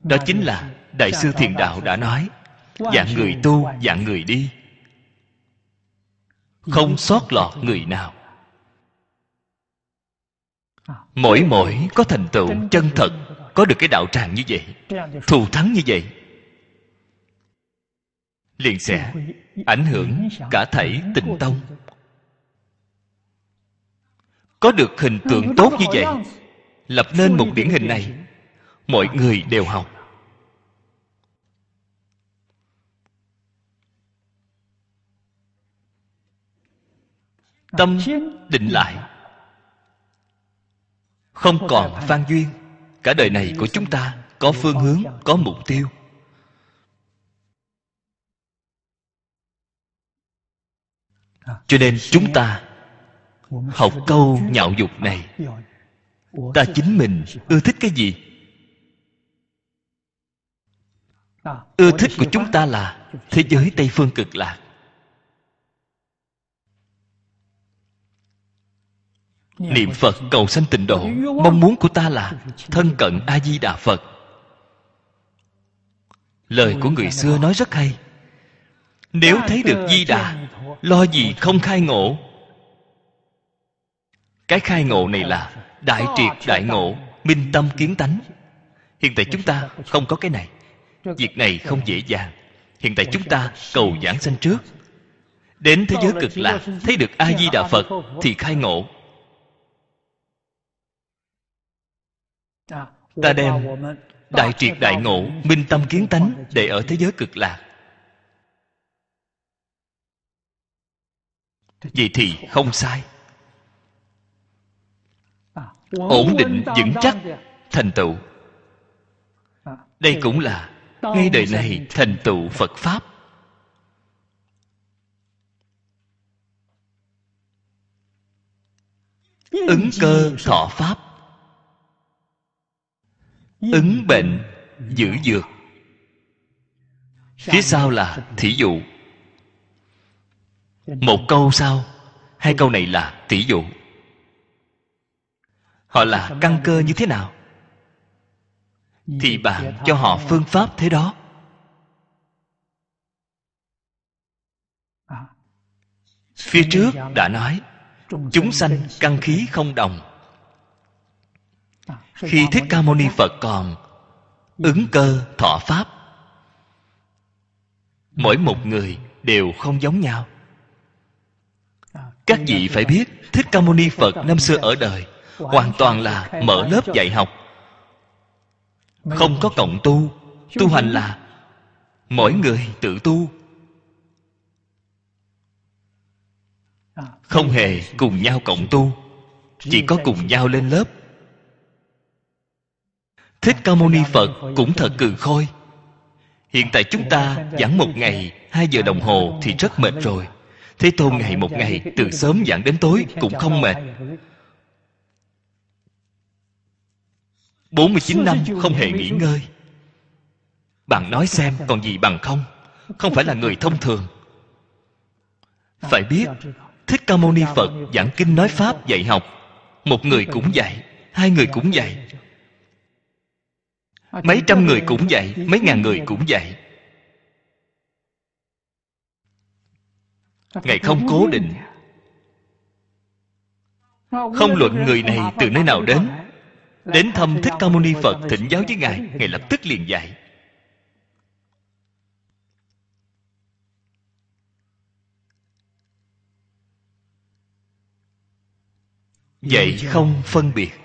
đó chính là đại sư thiền đạo đã nói dạng người tu dạng người. đi. Không sót lọt người nào mỗi mỗi có thành tựu chân thật có được cái đạo tràng như vậy thù thắng như vậy. Liền sẽ ảnh hưởng cả thảy tình tông. có được hình tượng tốt như vậy lập nên một điển hình này mọi người đều học. Tâm định lại không còn phan duyên. Cả đời này của chúng ta có phương hướng có mục tiêu. Cho nên chúng ta học câu nhạo dục này. ta chính mình ưa thích cái gì? Ưa thích của chúng ta là thế giới tây phương cực lạc niệm phật cầu sanh tịnh độ. Mong muốn của ta là thân cận a di đà phật. Lời của người xưa nói rất hay. Nếu thấy được di đà, lo gì không khai ngộ? Cái khai ngộ này là đại triệt đại ngộ, minh tâm kiến tánh. Hiện tại chúng ta không có cái này. Việc này không dễ dàng. Hiện tại chúng ta cầu giảng sanh trước. Đến thế giới cực lạc thấy được a di đà phật thì khai ngộ. Ta đem đại triệt đại ngộ, minh tâm kiến tánh để ở thế giới cực lạc. Vậy thì không sai. Ổn định vững chắc thành tựu. Đây cũng là ngay đời này thành tựu phật pháp. Ứng cơ thọ pháp ứng bệnh, giữ dược. Phía sau là thí dụ. Một câu sau, hai câu này là thí dụ. Họ là căn cơ như thế nào? Thì bạn cho họ phương pháp thế đó. Phía trước đã nói, chúng sanh căn khí không đồng khi thích ca mâu ni phật còn ứng cơ thọ pháp. Mỗi một người đều không giống nhau. Các vị phải biết thích ca mâu ni phật năm xưa ở đời hoàn toàn là mở lớp dạy học. Không có cộng tu tu hành là mỗi người tự tu. Không hề cùng nhau cộng tu chỉ có cùng nhau lên lớp thích ca mâu ni phật cũng thật cừ khôi. Hiện tại chúng ta giảng một ngày, hai giờ đồng hồ thì rất mệt rồi. Thế tôn ngày một ngày, từ sớm giảng đến tối cũng không mệt. 49 năm không hề nghỉ ngơi. Bạn nói xem còn gì bằng không? Không phải là người thông thường. Phải biết, Thích Ca Mâu Ni Phật giảng kinh nói Pháp dạy học. Một người cũng dạy, Hai người cũng dạy. Mấy trăm người cũng vậy, Mấy ngàn người cũng vậy. Ngài không cố định. Không luận người này từ nơi nào đến. Đến thăm thích ca mâu ni phật, thỉnh giáo với ngài ngài lập tức liền dạy. Vậy không phân biệt.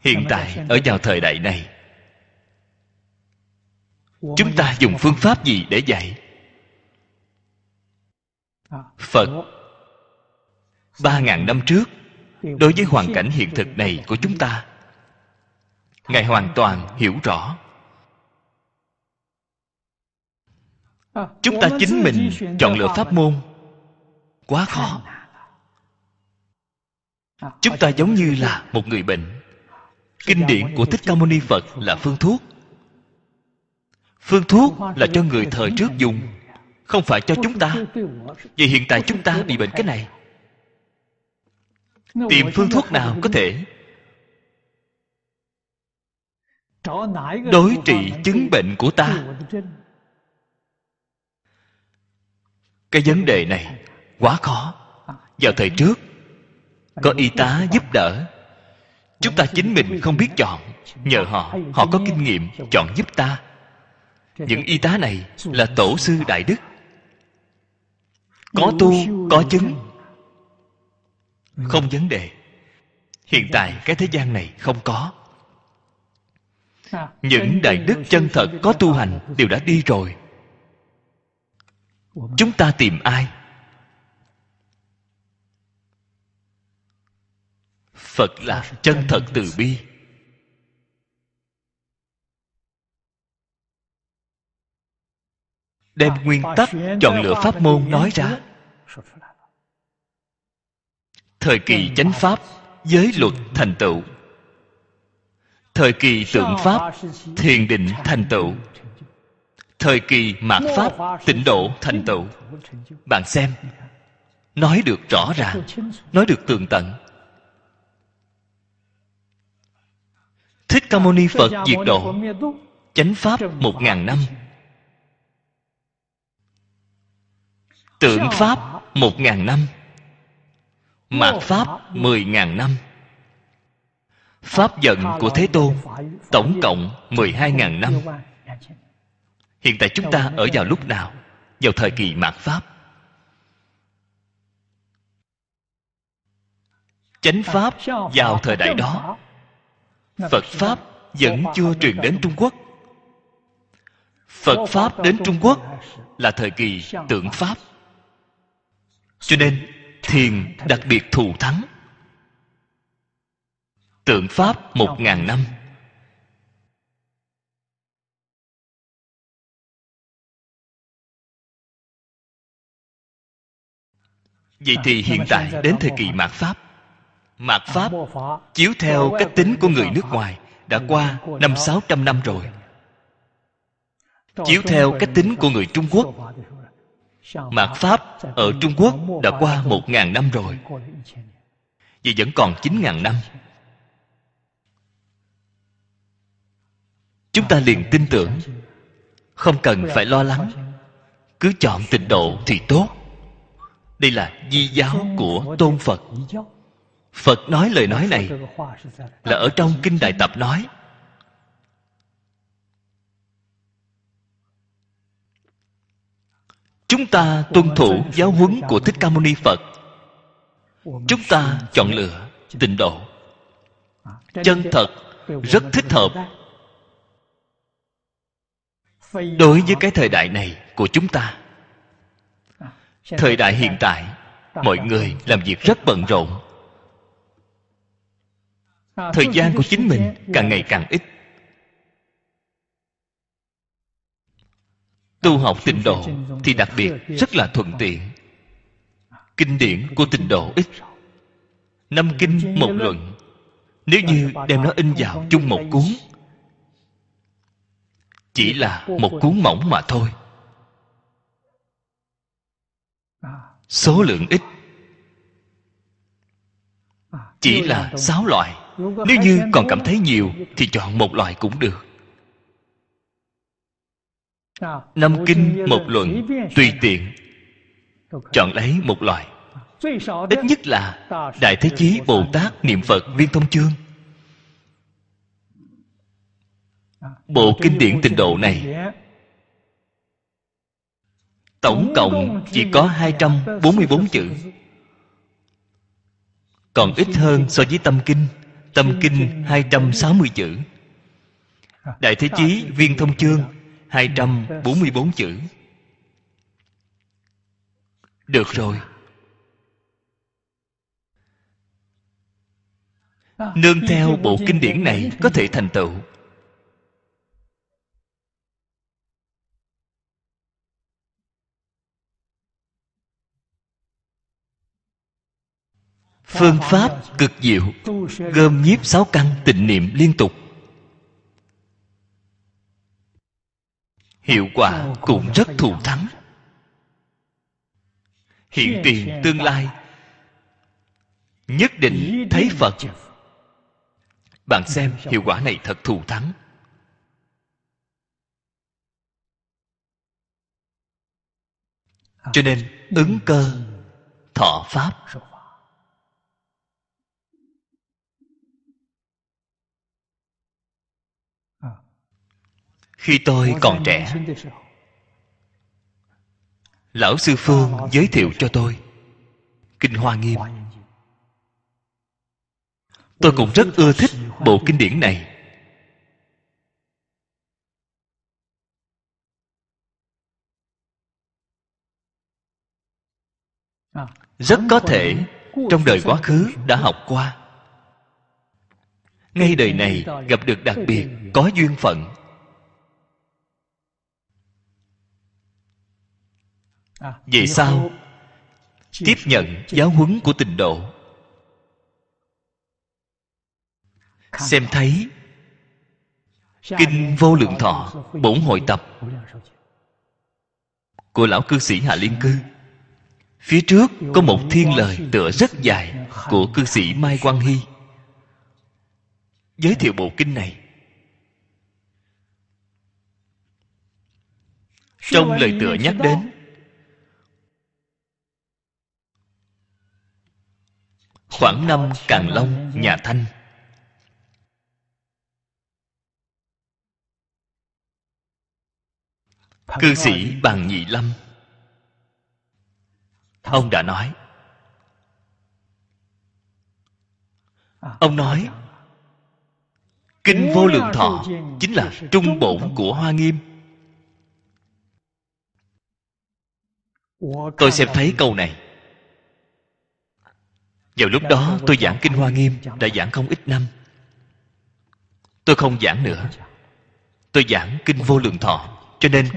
Hiện tại ở vào thời đại này chúng ta dùng phương pháp gì để dạy? Phật. Ba ngàn năm trước đối với hoàn cảnh hiện thực này của chúng ta ngài hoàn toàn hiểu rõ. Chúng ta chính mình chọn lựa pháp môn. Quá khó. chúng ta giống như là một người bệnh kinh điển của thích ca mâu ni phật là phương thuốc. Phương thuốc là cho người thời trước dùng không phải cho chúng ta. Vì hiện tại chúng ta bị bệnh cái này. Tìm phương thuốc nào có thể đối trị chứng bệnh của ta? Cái vấn đề này quá khó. Vào thời trước có y tá giúp đỡ chúng ta chính mình không biết chọn. Nhờ họ họ có kinh nghiệm chọn giúp ta. Những y tá này là tổ sư đại đức. Có tu, có chứng. Không vấn đề. Hiện tại cái thế gian này không có. Những đại đức chân thật có tu hành đều đã đi rồi. Chúng ta tìm ai? Phật là chân thật từ bi. Đem nguyên tắc chọn lựa pháp môn nói ra. Thời kỳ chánh pháp giới luật thành tựu. Thời kỳ tượng pháp thiền định thành tựu. Thời kỳ mạt pháp tịnh độ thành tựu. Bạn xem, nói được rõ ràng, nói được tường tận. Thích ca mâu ni phật diệt độ chánh pháp một ngàn năm. Tượng pháp một ngàn năm. Mạt pháp mười ngàn năm. Pháp giận của thế tôn tổng cộng mười hai ngàn năm. Hiện tại chúng ta ở vào lúc nào? Vào thời kỳ mạt pháp. Chánh pháp vào thời đại đó phật pháp vẫn chưa truyền đến trung quốc. Phật pháp đến trung quốc là thời kỳ tượng pháp. Cho nên, thiền đặc biệt thù thắng. Tượng pháp một ngàn năm. Vậy thì hiện tại đến thời kỳ mạt pháp mạt pháp chiếu theo cách tính của người nước ngoài đã qua năm sáu trăm năm rồi. chiếu theo cách tính của người trung quốc. Mạt pháp ở trung quốc đã qua một ngàn năm rồi. vì vẫn còn chín ngàn năm. Chúng ta liền tin tưởng. Không cần phải lo lắng. Cứ chọn tịnh độ thì tốt. Đây là di giáo của tôn phật phật nói lời nói này là ở trong kinh đại tập nói. Chúng ta tuân thủ giáo huấn của thích ca mâu ni phật. Chúng ta chọn lựa tịnh độ. Chân thật, rất thích hợp. Đối với cái thời đại này của chúng ta, thời đại hiện tại, mọi người làm việc rất bận rộn thời gian của chính mình càng ngày càng ít. Tu học tịnh độ thì đặc biệt rất là thuận tiện. Kinh điển của tịnh độ ít. năm kinh một luận. Nếu như đem nó in vào chung một cuốn chỉ là một cuốn mỏng mà thôi. Số lượng ít. chỉ là sáu loại nếu như còn cảm thấy nhiều, thì chọn một loại cũng được. Năm kinh, một luận, tùy tiện. Chọn lấy một loại. Ít nhất là đại thế chí, bồ tát, niệm phật, viên thông chương. Bộ kinh điển tịnh độ này, tổng cộng chỉ có 244 chữ. Còn ít hơn so với tâm kinh tâm kinh 260 chữ. Đại thế chí viên thông chương 244 chữ. Được rồi. Nương theo bộ kinh điển này có thể thành tựu. phương pháp cực diệu, gom nhiếp sáu căn tịnh niệm liên tục. Hiệu quả cũng rất thù thắng. Hiện tiền tương lai, nhất định thấy phật. Bạn xem hiệu quả này thật thù thắng. Cho nên ứng cơ, thọ pháp. Khi tôi còn trẻ. lão sư phương giới thiệu cho tôi kinh hoa nghiêm. Tôi cũng rất ưa thích bộ kinh điển này. Rất có thể trong đời quá khứ đã học qua. Ngay đời này gặp được đặc biệt có duyên phận về sau tiếp nhận giáo huấn của tình độ. Xem thấy kinh vô lượng thọ bổn hội tập. Của lão cư sĩ hạ liên cư phía trước có một thiên lời tựa rất dài của cư sĩ mai quang hy. Giới thiệu bộ kinh này. Trong lời tựa nhắc đến khoảng năm càng long, nhà thanh. Cư sĩ bằng nhị lâm. Ông đã nói. Ông nói, kinh vô lượng thọ chính là trung bổn của hoa nghiêm. Tôi xem thấy câu này vào lúc đó tôi giảng kinh hoa nghiêm, đã giảng không ít năm. Tôi không giảng nữa. Tôi giảng kinh vô lượng thọ. Cho nên,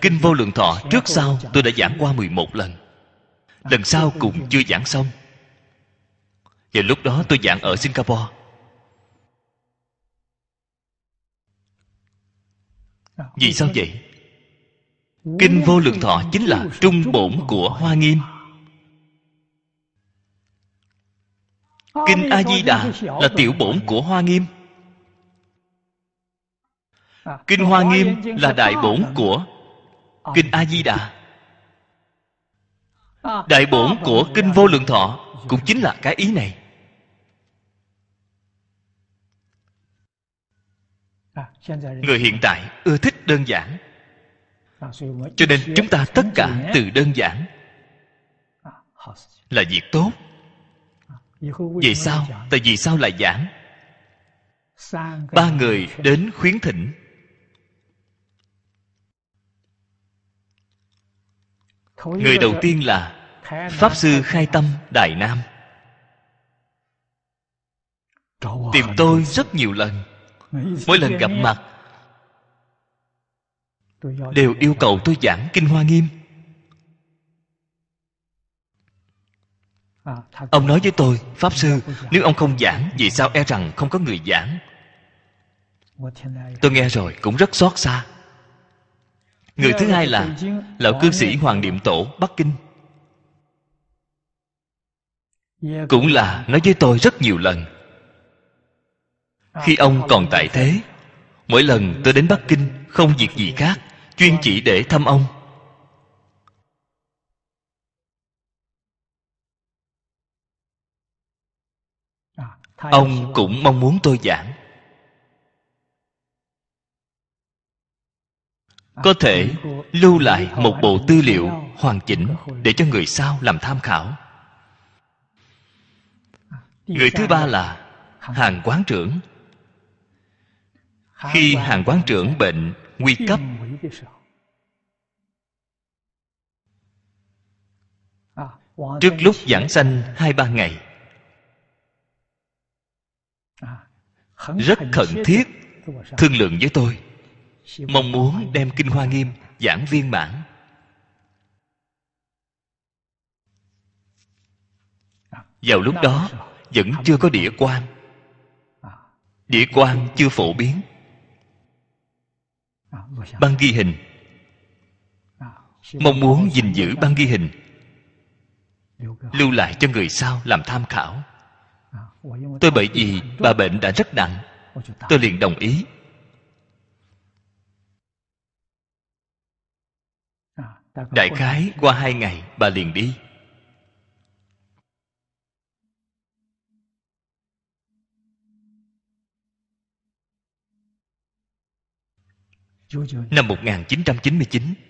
kinh vô lượng thọ trước sau tôi đã giảng qua 11 lần. Lần sau cũng chưa giảng xong. Và lúc đó tôi giảng ở singapore. Vì sao vậy? Kinh vô lượng thọ chính là trung bổn của hoa nghiêm. Kinh a di đà là tiểu bổn của hoa nghiêm. Kinh hoa nghiêm là đại bổn của kinh a di đà đại bổn của kinh vô lượng thọ cũng chính là cái ý này. Người hiện tại ưa thích đơn giản. Cho nên chúng ta tất cả từ đơn giản là việc tốt vì sao? tại vì sao lại giảng? Ba người đến khuyến thỉnh. Người đầu tiên là pháp sư khai tâm đại nam. Tìm tôi rất nhiều lần. Mỗi lần gặp mặt đều yêu cầu tôi giảng kinh hoa nghiêm ông nói với tôi pháp sư nếu ông không giảng vì sao e rằng không có người giảng? Tôi nghe rồi cũng rất xót xa. Người thứ hai là lão cư sĩ hoàng niệm tổ bắc kinh. Cũng là nói với tôi rất nhiều lần. Khi ông còn tại thế mỗi lần tôi đến bắc kinh không việc gì khác chuyên chỉ để thăm ông ông cũng mong muốn tôi giảng. Có thể lưu lại một bộ tư liệu hoàn chỉnh để cho người sau làm tham khảo. Người thứ ba là hàng quán trưởng. Khi hàng quán trưởng bệnh nguy cấp. trước lúc giảng sanh hai ba ngày rất khẩn thiết thương lượng với tôi. Mong muốn đem kinh hoa nghiêm giảng viên mãn. Vào lúc đó vẫn chưa có địa quan địa quan chưa phổ biến. Băng ghi hình. Mong muốn gìn giữ băng ghi hình. Lưu lại cho người sau làm tham khảo tôi bởi vì bà bệnh đã rất nặng. Tôi liền đồng ý. Đại khái qua hai ngày bà liền đi. Năm 1999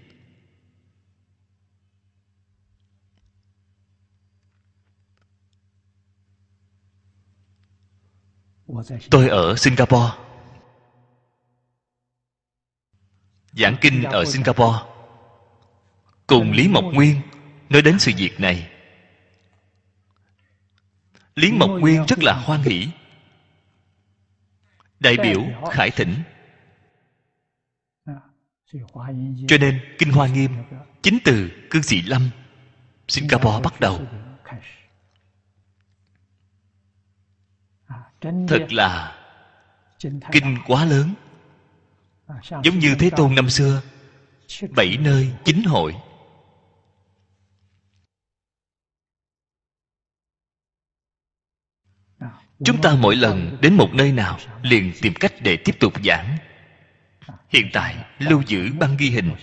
tôi ở singapore. Giảng kinh ở singapore cùng lý mộc nguyên nói đến sự việc này. Lý mộc nguyên rất là hoan hỷ. Đại biểu khải thỉnh cho nên kinh hoa nghiêm chính từ cư sĩ lâm singapore bắt đầu thật là kinh quá lớn. Giống như thế tôn năm xưa bảy nơi chính hội. Chúng ta mỗi lần đến một nơi nào liền tìm cách để tiếp tục giảng. Hiện tại lưu giữ băng ghi hình.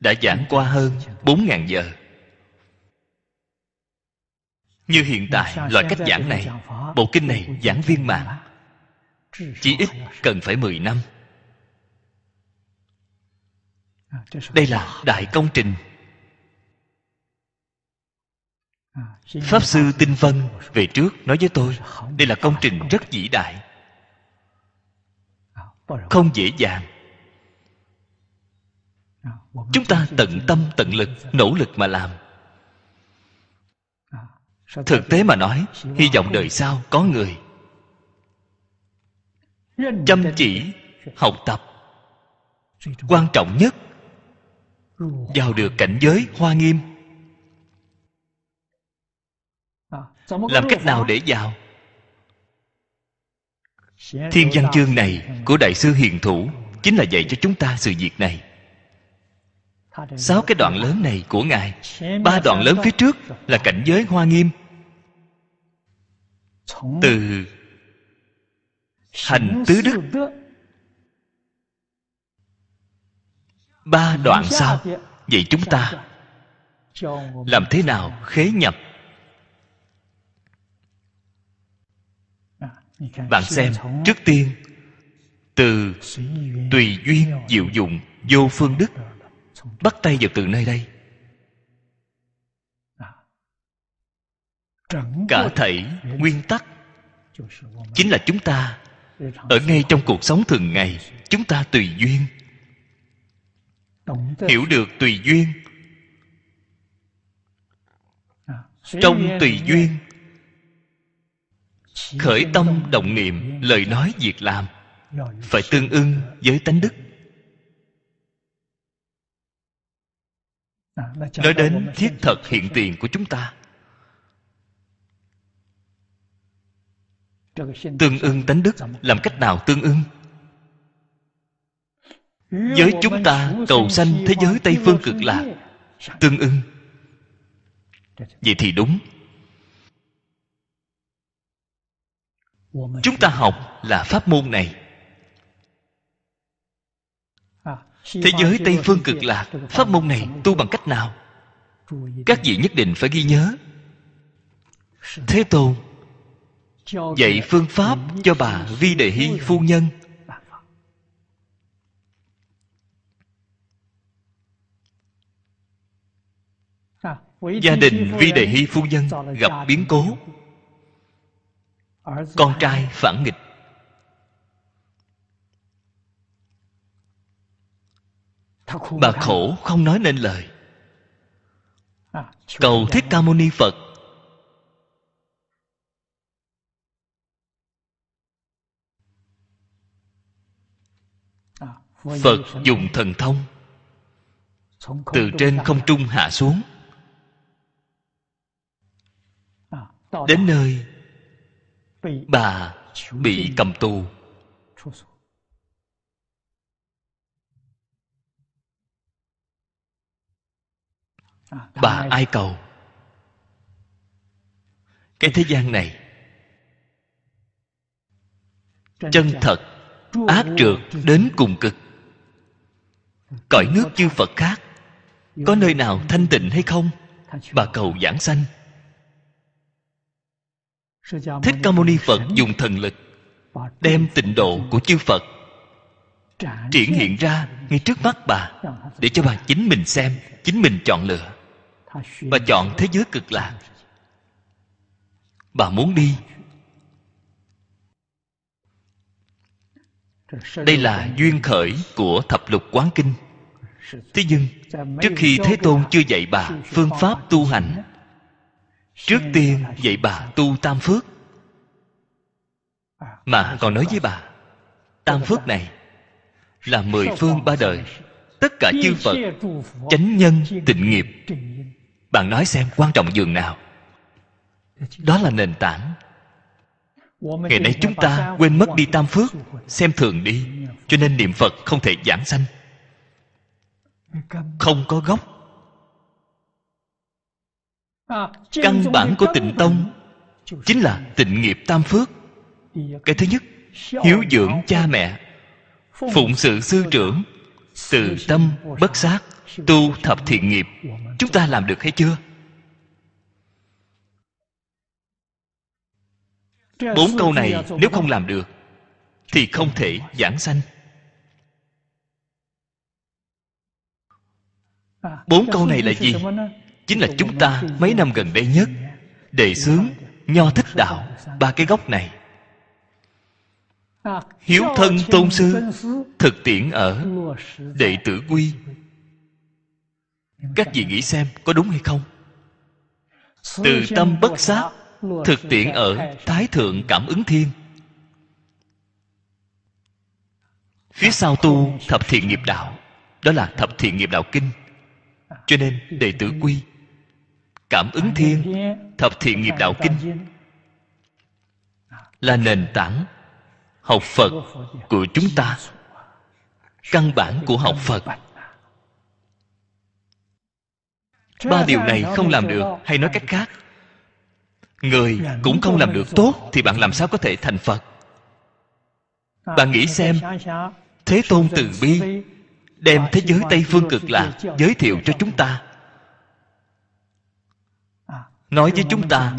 Đã giảng qua hơn 4.000 giờ như hiện tại, loại cách giảng này, bộ kinh này giảng viên mạng. Chỉ ít cần phải 10 năm. Đây là đại công trình. Pháp sư tinh vân về trước nói với tôi, đây là công trình rất vĩ đại. Không dễ dàng. Chúng ta tận tâm tận lực, nỗ lực mà làm thực tế mà nói hy vọng đời sau có người. Chăm chỉ học tập. Quan trọng nhất vào được cảnh giới hoa nghiêm. Làm cách nào để vào? Thiên văn chương này của đại sư hiền thủ chính là dạy cho chúng ta sự việc này. Sáu cái đoạn lớn này của ngài ba đoạn lớn phía trước là cảnh giới hoa nghiêm từ hành tứ đức ba đoạn sau. vậy chúng ta làm thế nào khế nhập? bạn xem trước tiên từ tùy duyên diệu dụng vô phương đức. bắt tay vào từ nơi đây cả thảy nguyên tắc chính là chúng ta. Ở ngay trong cuộc sống thường ngày chúng ta tùy duyên. Hiểu được tùy duyên. Trong tùy duyên khởi tâm động niệm lời nói việc làm phải tương ưng với tánh đức. Nói đến thiết thật hiện tiền của chúng ta tương ưng tánh đức, làm cách nào tương ưng? Với chúng ta cầu sanh thế giới tây phương cực lạc, tương ưng. Vậy thì đúng. Chúng ta học là pháp môn này. Thế giới tây phương cực lạc, pháp môn này tu bằng cách nào? Các vị nhất định phải ghi nhớ. Thế tôn dạy phương pháp cho bà vi đề hy phu nhân. Gia đình vi đề hy phu nhân gặp biến cố. Con trai phản nghịch. Bà khổ không nói nên lời. Cầu thích ca mâu ni phật phật dùng thần thông. Từ trên không trung hạ xuống. Đến nơi bà bị cầm tù. Bà ai cầu? Cái thế gian này chân thật ác trượt đến cùng cực cõi nước chư phật khác, có nơi nào thanh tịnh hay không? Bà cầu giảng sanh. Thích ca mâu ni phật dùng thần lực, đem tịnh độ của chư phật triển hiện ra ngay trước mắt bà, để cho bà chính mình xem, chính mình chọn lựa. Bà chọn thế giới cực lạc. Bà muốn đi đây là duyên khởi của thập lục quán kinh. Thế nhưng trước khi thế tôn chưa dạy bà phương pháp tu hành trước tiên dạy bà tu tam phước. Mà còn nói với bà tam phước này là mười phương ba đời tất cả chư phật chánh nhân tịnh nghiệp. Bạn nói xem quan trọng dường nào. Đó là nền tảng ngày nay chúng ta quên mất đi tam phước xem thường đi. Cho nên niệm phật không thể giảng sanh. Không có gốc. Căn bản của tịnh tông chính là tịnh nghiệp tam phước. Cái thứ nhất hiếu dưỡng cha mẹ phụng sự sư trưởng từ tâm bất sát tu thập thiện nghiệp. Chúng ta làm được hay chưa bốn câu này nếu không làm được, thì không thể giảng sanh. Bốn câu này là gì? Chính là chúng ta mấy năm gần đây nhất, đề xướng nho thích đạo, ba cái gốc này. Hiếu thân tôn sư thực tiễn ở đệ tử quy. Các vị nghĩ xem có đúng hay không? Từ tâm bất sát thực tiễn ở thái thượng cảm ứng thiên. Phía sau tu thập thiện nghiệp đạo, đó là thập thiện nghiệp đạo kinh. Cho nên đệ tử quy, cảm ứng thiên, thập thiện nghiệp đạo kinh, là nền tảng học phật của chúng ta, căn bản của học phật. Ba điều này không làm được hay nói cách khác người cũng không làm được tốt thì bạn làm sao có thể thành phật? Bạn nghĩ xem thế tôn từ bi đem thế giới tây phương cực lạc giới thiệu cho chúng ta. nói với chúng ta.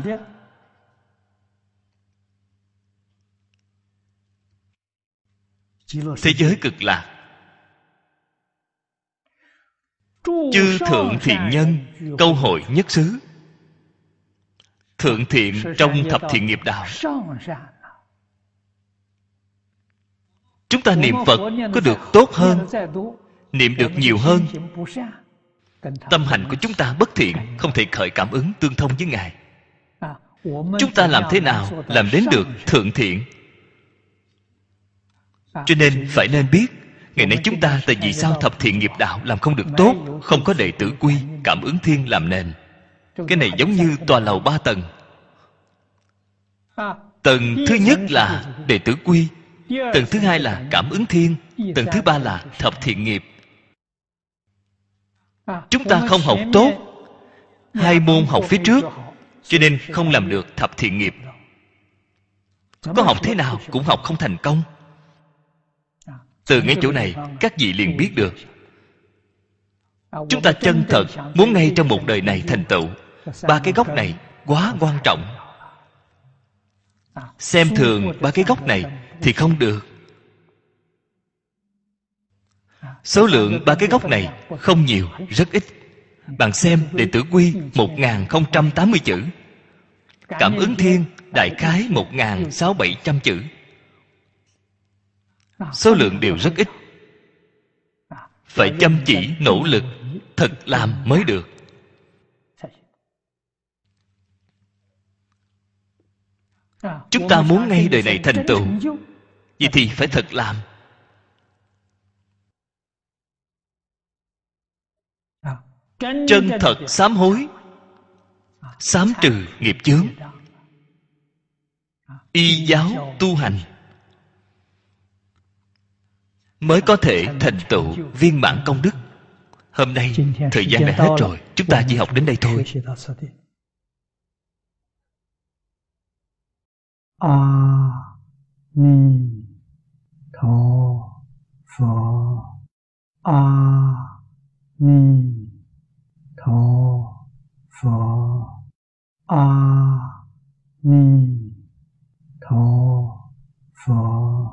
thế giới cực lạc. Chư thượng thiện nhân câu hội nhất xứ thượng thiện trong thập thiện nghiệp đạo. chúng ta niệm phật có được tốt hơn niệm được nhiều hơn. tâm hành của chúng ta bất thiện không thể khởi cảm ứng tương thông với ngài. Chúng ta làm thế nào làm đến được thượng thiện? Cho nên phải nên biết ngày nay chúng ta tại vì sao thập thiện nghiệp đạo làm không được tốt không có đệ tử quy cảm ứng thiên làm nền cái này giống như tòa lầu ba tầng. Tầng thứ nhất là đệ tử quy. Tầng thứ hai là cảm ứng thiên. tầng thứ ba là thập thiện nghiệp. Chúng ta không học tốt. hai môn học phía trước cho nên không làm được thập thiện nghiệp. có học thế nào cũng học không thành công. Từ ngay chỗ này các vị liền biết được. chúng ta chân thật muốn ngay trong một đời này thành tựu ba cái gốc này quá quan trọng. Xem thường ba cái gốc này thì không được. Số lượng ba cái gốc này không nhiều, rất ít. Bạn xem đệ tử quy một nghìn không trăm tám mươi chữ. Cảm ứng thiên đại khái một nghìn sáu bảy trăm chữ. Số lượng đều rất ít. Phải chăm chỉ, nỗ lực, thật làm mới được. Chúng ta muốn ngay đời này thành tựu. Vậy thì phải thật làm. Chân thật sám hối, sám trừ nghiệp chướng. Y giáo tu hành mới có thể thành tựu viên mãn công đức. Hôm nay thời gian đã hết rồi, chúng ta chỉ học đến đây thôi. 阿弥陀佛。阿弥陀佛。阿弥陀佛。